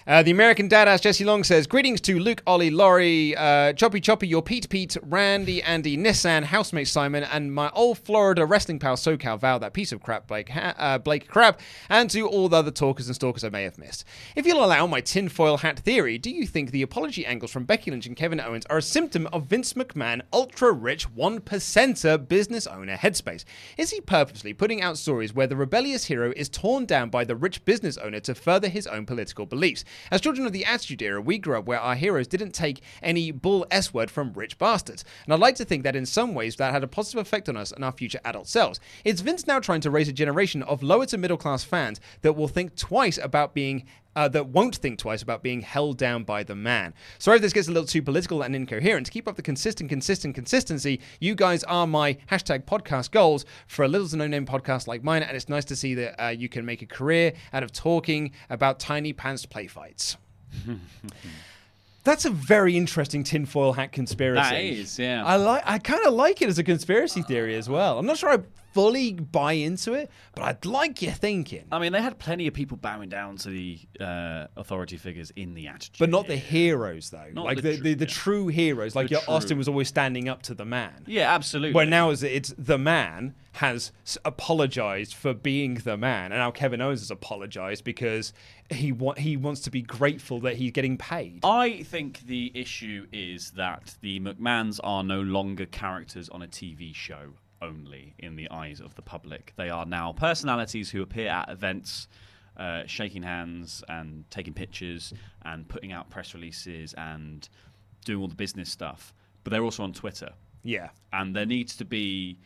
Uh, the American Dadass Jesse Long says, Greetings to Luke, Ollie, Laurie, uh, Choppy Choppy, your Pete Pete, Randy, Andy, Nissan, housemate Simon, and my old Florida wrestling pal SoCal Val, that piece of crap Blake, ha- uh, Blake Crab, and to all the other talkers and stalkers I may have missed. If you'll allow my tinfoil hat theory, do you think the apology angles from Becky Lynch and Kevin Owens are a symptom of Vince McMahon ultra rich one percenter business owner headspace? Is he purposely putting out stories where the rebellious hero is torn down by the rich business owner to further his own political beliefs? As children of the Attitude Era, we grew up where our heroes didn't take any bull S word from rich bastards. And I'd like to think that in some ways that had a positive effect on us and our future adult selves. It's Vince now trying to raise a generation of lower to middle class fans that will think twice about being uh, that won't think twice about being held down by the man. Sorry if this gets a little too political and incoherent. To keep up the consistent, consistent consistency. You guys are my hashtag podcast goals for a little to no name podcast like mine, and it's nice to see that uh, you can make a career out of talking about tiny pants play fights. That's a very interesting tinfoil hat conspiracy. That is, yeah. I like. I kind of like it as a conspiracy theory as well. I'm not sure I fully buy into it, but I'd like your thinking. I mean, they had plenty of people bowing down to the uh, authority figures in the Attitude. But not the heroes, though. Not like the the, the, the, true heroes. Like your Austin was always standing up to the man. Yeah, absolutely. Where now is it's the man has apologized for being the man, and now Kevin Owens has apologized because he wa- he wants to be grateful that he's getting paid. I think the issue is that the McMahons are no longer characters on a TV show only in the eyes of the public. They are now personalities who appear at events, uh, shaking hands and taking pictures and putting out press releases and doing all the business stuff. But they're also on Twitter. Yeah. And there needs to be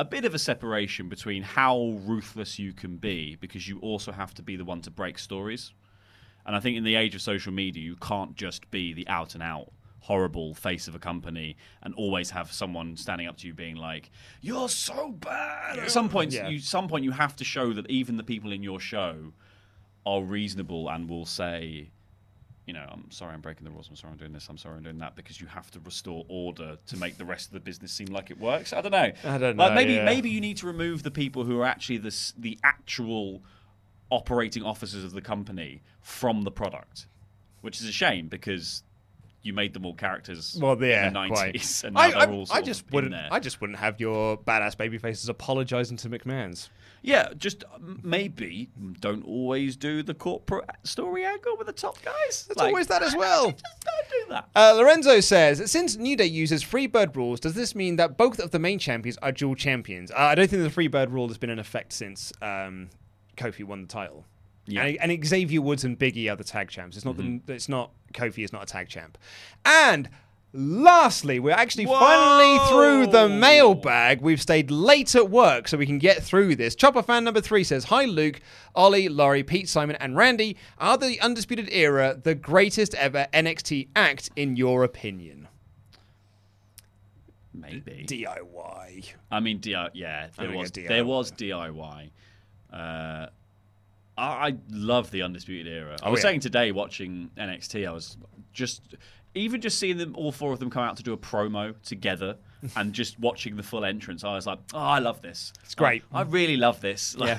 a bit of a separation between how ruthless you can be because you also have to be the one to break stories. And I think in the age of social media, you can't just be the out and out horrible face of a company and always have someone standing up to you being like, "You're so bad." At some point, Yeah. you some point you have to show that even the people in your show are reasonable and will say, you know, I'm sorry I'm breaking the rules. I'm sorry I'm doing this. I'm sorry I'm doing that because you have to restore order to make the rest of the business seem like it works. I don't know. I don't Like know, maybe yeah. maybe you need to remove the people who are actually the the actual operating officers of the company from the product, which is a shame because you made them all characters Well, yeah, in the quite. 90s, and now I, they're I- all I sort just of wouldn't. I just wouldn't have your badass baby faces apologising to McMahon's. Yeah, just um, maybe don't always do the corporate story angle with the top guys. There's always that as well. Just Don't do that. Uh, Lorenzo says, since New Day uses Freebird rules, does this mean that both of the main champions are dual champions? Uh, I don't think the Freebird rule has been in effect since um, Kofi won the title. Yeah. And, and Xavier Woods and Biggie are the tag champs. It's not Mhm. the, it's not Kofi is not a tag champ. And lastly, we're actually finally through the mailbag. We've stayed late at work so we can get through this. Chopper fan number three says, "Hi Luke, Ollie, Laurie, Pete, Simon, and Randy. Are the Undisputed Era the greatest ever NXT act in your opinion?" Maybe DIY. I mean, DIY. Yeah, there was go there was DIY. Uh, I, I love the undisputed era. I Oh, was yeah. saying today, watching NXT, I was just even just seeing them all four of them come out to do a promo together and just watching the full entrance. I was like, oh, I love this. It's great. I, I really love this. Like, Yeah.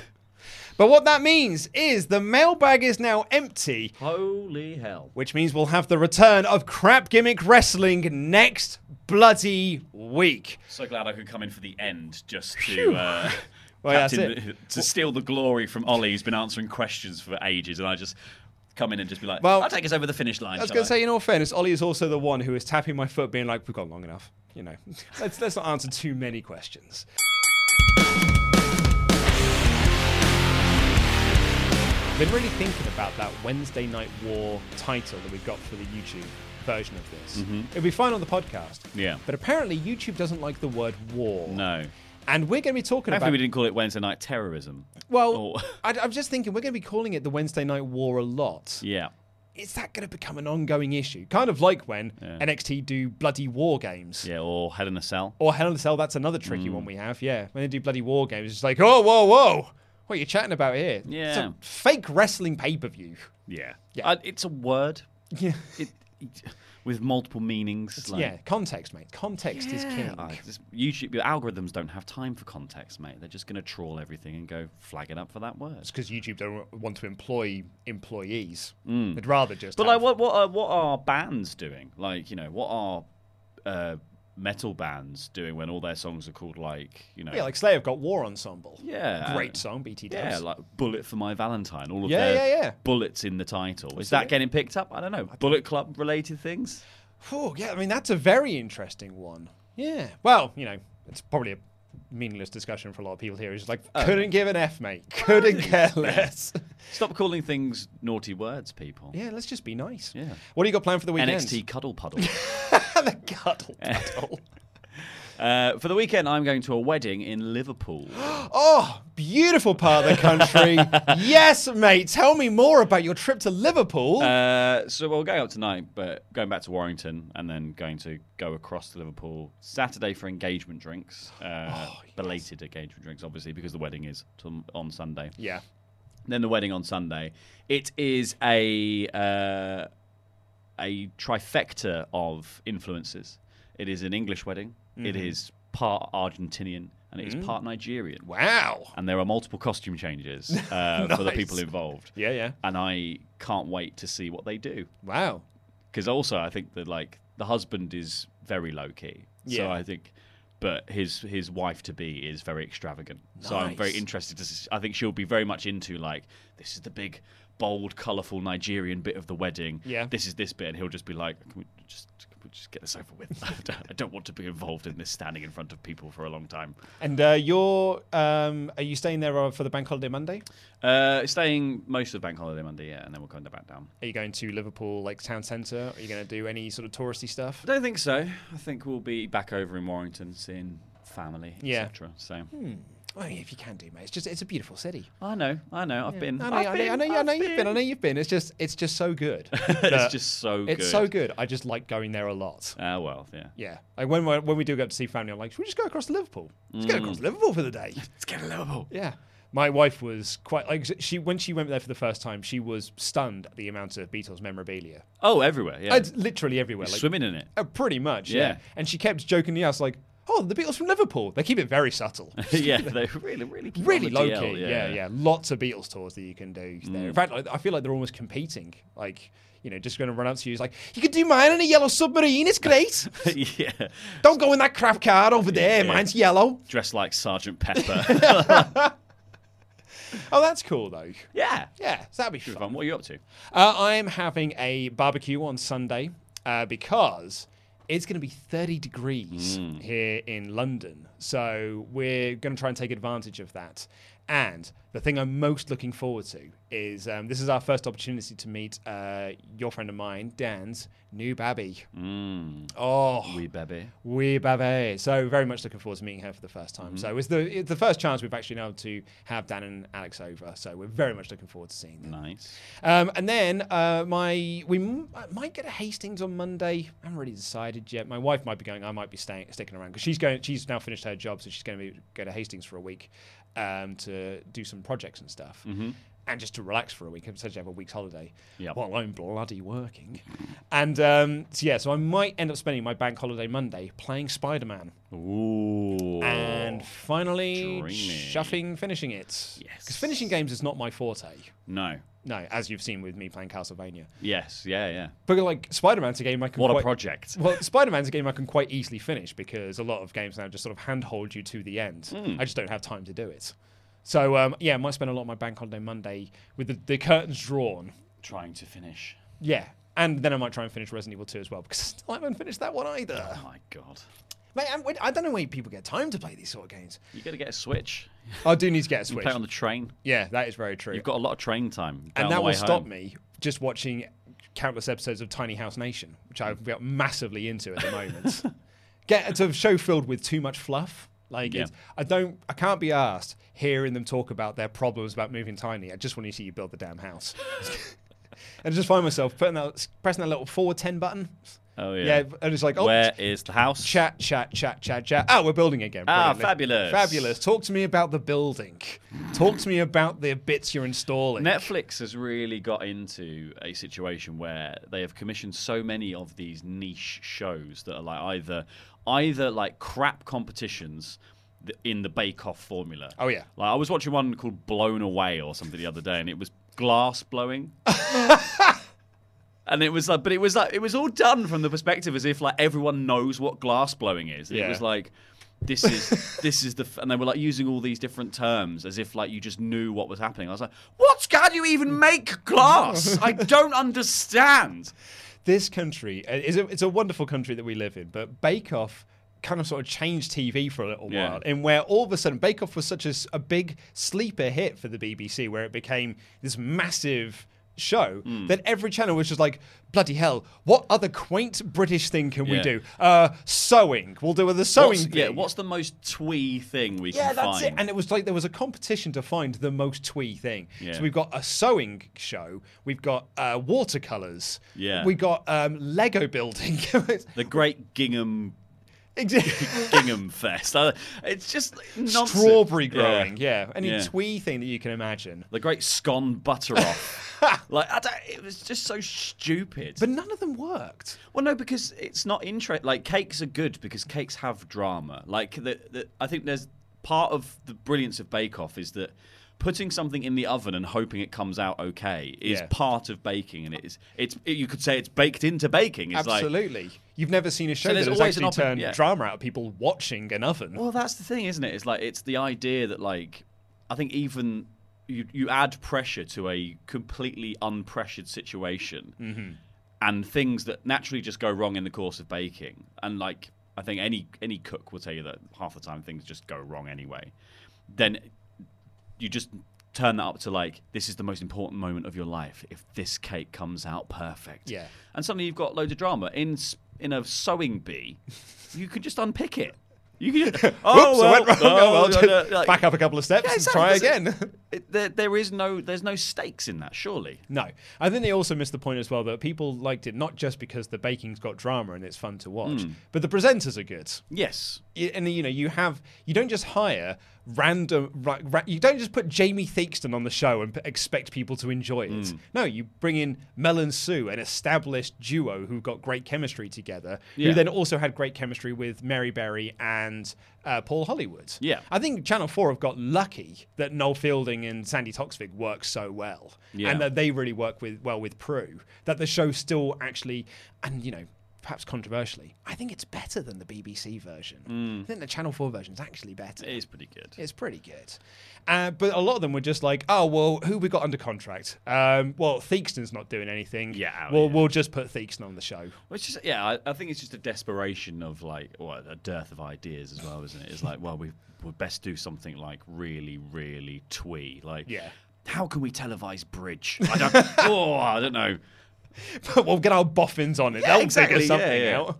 But what that means is the mailbag is now empty. Holy hell. Which means we'll have the return of crap gimmick wrestling next bloody week. So glad I could come in for the end just to. Uh, Well, that's Captain- it. to steal the glory from Ollie, who's been answering questions for ages, and I just come in and just be like, Well, "I'll take us over the finish line." I was going to say, in all fairness, Ollie is also the one who is tapping my foot, being like, "We've gone long enough." You know, let's let's not answer too many questions. I've been really thinking about that Wednesday Night War title that we've got for the YouTube version of this. Mhm. It'll be fine on the podcast. Yeah. But apparently, YouTube doesn't like the word war. No. And we're going to be talking Hopefully, about. we didn't call it Wednesday night terrorism. Well, Or- I, I'm just thinking we're going to be calling it the Wednesday Night War a lot. yeah. Is that going to become an ongoing issue? Kind of like when Yeah. NXT do bloody war games. Yeah, or Hell in a Cell. Or Hell in a Cell, that's another tricky Mm. one we have. Yeah, when they do bloody war games, it's like, oh, whoa, whoa, what are you chatting about here? It's Yeah. a fake wrestling pay per view. Yeah. Yeah. Uh, it's a word. Yeah. It, it- with multiple meanings. like- yeah, context, mate. Context is Yeah. king. Uh, YouTube your algorithms don't have time for context, mate. They're just going to trawl everything and go flag it up for that word. It's because YouTube don't want to employ employees. Mm. They'd rather just. But have- like, what what are, what are bands doing? Like, you know, what are uh, metal bands doing when all their songs are called like, you know, yeah, like Slayer have got War Ensemble. yeah, great song, BT Yeah, like "Bullet for My Valentine." All of Yeah, their yeah, yeah. bullets in the title. Is that getting picked up? I don't know. Bullet Club related things. oh yeah, I mean that's a very interesting one. Yeah. Well, you know, it's probably a meaningless discussion for a lot of people here. It's like Oh. couldn't give an F, mate. Couldn't care less. Stop calling things naughty words, people. Yeah, let's just be nice. Yeah. What do you got planned for the weekend? NXT Cuddle Puddle. the cuddle puddle. Uh, for the weekend, I'm going to a wedding in Liverpool. Oh, beautiful part of the country. yes, mate. Tell me more about your trip to Liverpool. Uh, so we're going up tonight, but going back to Warrington and then going to go across to Liverpool Saturday for engagement drinks. Uh, Oh, Belated engagement drinks, obviously, because the wedding is to, on Sunday. yeah. Then the wedding on Sunday. It is a uh, a trifecta of influences. It is an English wedding. It Mhm. is part Argentinian and it is Mm. part Nigerian. Wow. And there are multiple costume changes uh, for the people involved. Yeah, yeah. And I can't wait to see what they do. Wow. Because also, I think that like the husband is very low key. Yeah. So I think, but his his wife to be is very extravagant. Nice. So I'm very interested to. See, I think she'll be very much into like this is the big, bold, colourful Nigerian bit of the wedding. Yeah. This is this bit, and he'll just be like, can we just can we just get this over with? I don't, I don't want to be involved in this standing in front of people for a long time. And uh, you're, um, are you staying there uh, for the bank holiday Monday? Uh, staying most of Bank Holiday Monday, yeah, and then we'll go back down. Are you going to Liverpool, like town centre? Are you going to do any sort of touristy stuff? I don't think so. I think we'll be back over in Warrington, seeing family, Yeah. etc. So. Hmm. Well, if you can do, mate, it's just it's a beautiful city. I know, I know. I've been. I know, I've I know, been, I know, I I've know you've been. I know you've been. It's just, it's just so good. it's just so good. It's good. so good. I just like going there a lot. Ah, well, yeah. Yeah. Like when we- when we do go up to see family, I'm like, should we just go across to Liverpool? Let's go Mm. across to Liverpool for the day. Let's go to Liverpool. Yeah. My wife was quite like she when she went there for the first time, she was stunned at the amount of Beatles memorabilia. Oh, everywhere. Yeah. It's literally everywhere. Like- swimming in it. Uh, pretty much. Yeah. Yeah. And she kept joking the us like, "Oh, the Beatles from Liverpool." They keep it very subtle. yeah, they really, really, keep really low DL, key. Yeah, yeah, Lots of Beatles tours that you can do there. In Mm. fact, like, I feel like they're almost competing. Like, you know, just going to run up to you. It's like, you could do mine in a yellow submarine. It's great. yeah. Don't go in that crap car over there. Yeah. Mine's yellow. Dressed like Sergeant Pepper. Oh, that's cool though. yeah. Yeah, so that'd be fun. What are you up to? Uh, I'm having a barbecue on Sunday uh, because it's going to be 30 degrees Mm. here in London. So we're going to try and take advantage of that. And the thing I'm most looking forward to is um, this is our first opportunity to meet uh, your friend of mine, Dan's new babby. Mm. Oh, Wee baby. Wee babby. So very much looking forward to meeting her for the first time. Mhm. So it's the it's the first chance we've actually been able to have Dan and Alex over. So we're very much looking forward to seeing them. Nice. Um, and then uh, my we m- might get a Hastings on Monday. I haven't really decided yet. My wife might be going. I might be staying sticking around because she's going. She's now finished her job, so she's going to be, go to Hastings for a week um, to do some projects and stuff. Mhm. And just to relax for a week, essentially have a week's holiday Yep. while I'm bloody working. And um, so yeah, so I might end up spending my bank holiday Monday playing Spider Man. Ooh. And finally, Dreamy. shuffing, finishing it. Yes. Because finishing games is not my forte. No. No, as you've seen with me playing Castlevania. Yes. Yeah. Yeah. But like Spider-Man's a game I can What a project. Well, Spider-Man's a game I can quite easily finish because a lot of games now just sort of handhold you to the end. Mm. I just don't have time to do it. So um, yeah, I might spend a lot of my bank holiday Monday with the, the curtains drawn. Trying to finish. Yeah, and then I might try and finish Resident Evil 2 as well because I haven't finished that one either. Oh my god. Mate, I'm- I don't know where people get time to play these sort of games. You got to get a Switch. I do need to get a You Switch. play on the train. Yeah, that is very true. You've got a lot of train time. and that will stop home. me just watching countless episodes of Tiny House Nation, which I've got massively into at the moment. Get it's a show filled with too much fluff. Like Yeah. it's, I don't, I can't be asked hearing them talk about their problems about moving tiny. I just want to see you build the damn house. and I just find myself putting that, pressing that little forward ten button. Oh yeah. Yeah, and it's like, oh, Where is the house? Chat, chat, chat, chat, chat. Oh, we're building again. Ah, fabulous. Fabulous. Talk to me about the building. Talk to me about the bits you're installing. Netflix has really got into a situation where they have commissioned so many of these niche shows that are like either either like crap competitions in the Bake Off formula. Oh yeah. Like I was watching one called Blown Away or something the other day, and it was glass blowing. And it was like, but it was like, it was all done from the perspective as if like everyone knows what glass blowing is. And It was like, this is this is the, f-, and they were like using all these different terms as if like you just knew what was happening. I was like, what? How do you even make glass? I don't understand. This country uh, is a, it's a wonderful country that we live in, but Bake Off kind of sort of changed TV for a little Yeah. while, in where all of a sudden Bake Off was such a big sleeper hit for the BBC, where it became this massive show Hmm. that every channel was just like bloody hell what other quaint british thing can we do uh sewing we'll do with the sewing What's, thing. yeah, what's the most twee thing we yeah, can that's find? it. And it was like there was a competition to find the most twee thing. Yeah. So we've got a sewing show, we've got uh, watercolors, Yeah. we got um, Lego building. the Great Gingham Gingham Fest. It's just nonsense. Strawberry growing, yeah. Any Yeah. twee thing that you can imagine. The Great Scone Butter Off. like I don't, it was just so stupid. But none of them worked. Well, no, because it's not interest. Like cakes are good because cakes have drama. Like the, the, I think there's part of the brilliance of Bake Off is that putting something in the oven and hoping it comes out okay is Yeah. part of baking, and it is. It's you could say it's baked into baking. It's like Absolutely. You've never seen a show So that has actually oppo- turned yeah. drama out of people watching an oven. Well, that's the thing, isn't it? It's like it's the idea that like I think even you you add pressure to a completely unpressured situation, Mhm. and things that naturally just go wrong in the course of baking, and like I think any any cook will tell you that half the time things just go wrong anyway. Then you just turn that up to like this is the most important moment of your life if this cake comes out perfect. Yeah. And suddenly you've got loads of drama in in a sewing bee. you can just unpick it. You can, Whoops, oh, I went wrong. Oh, well, oh, just no, no, like- back up a couple of steps Yeah, and try again. it- there, there is no, there's no stakes in that, surely. No, I think they also missed the point as well that people liked it not just because the baking's got drama and it's fun to watch, Mm. but the presenters are good. Yes. And you know you have you don't just hire random ra- ra- you don't just put Jamie Theakston on the show and p- expect people to enjoy it. Mm. No, you bring in Mel and Sue, an established duo who've got great chemistry together, Yeah. who then also had great chemistry with Mary Berry and uh, Paul Hollywood. Yeah. I think Channel Four have got lucky that Noel Fielding and Sandi Toksvig work so well, Yeah. and that they really work with well with Prue. That the show still actually, and you know. Perhaps controversially, I think it's better than the BBC version. I think the Channel 4 version is actually better. It is pretty good. It's pretty good. Uh, but a lot of them were just like, oh, well, who we got under contract? Um, well, Theakston's not doing anything. Yeah, Well, yeah. we'll just put Theakston on the show. Which is, yeah, I, I think it's just a desperation of like, or a dearth of ideas as well, isn't it? It's like, well, we would best do something like really, really twee. Like, Yeah. how can we televise bridge? I don't, oh, I don't know. But we'll get our boffins on it. Yeah, They'll exactly, figure something yeah, out.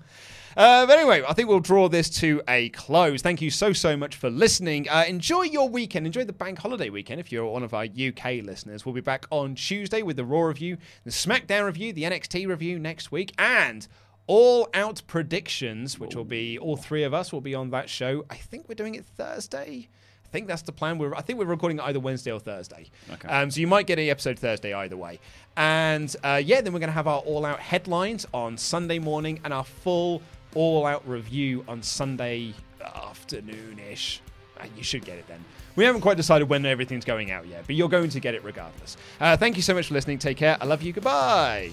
Uh, but anyway, I think we'll draw this to a close. Thank you so, so much for listening. Uh, enjoy your weekend. Enjoy the bank holiday weekend if you're one of our UK listeners. We'll be back on Tuesday with the Raw review, the SmackDown review, the NXT review next week, and all out predictions, which will be all three of us will be on that show. I think we're doing it Thursday. I think that's the plan. We're, I think we're recording it either Wednesday or Thursday. Okay. Um, so you might get an episode Thursday either way. And uh, yeah, then we're going to have our all out headlines on Sunday morning and our full all out review on Sunday afternoon ish. You should get it then. We haven't quite decided when everything's going out yet, but you're going to get it regardless. Uh, thank you so much for listening. Take care. I love you. Goodbye.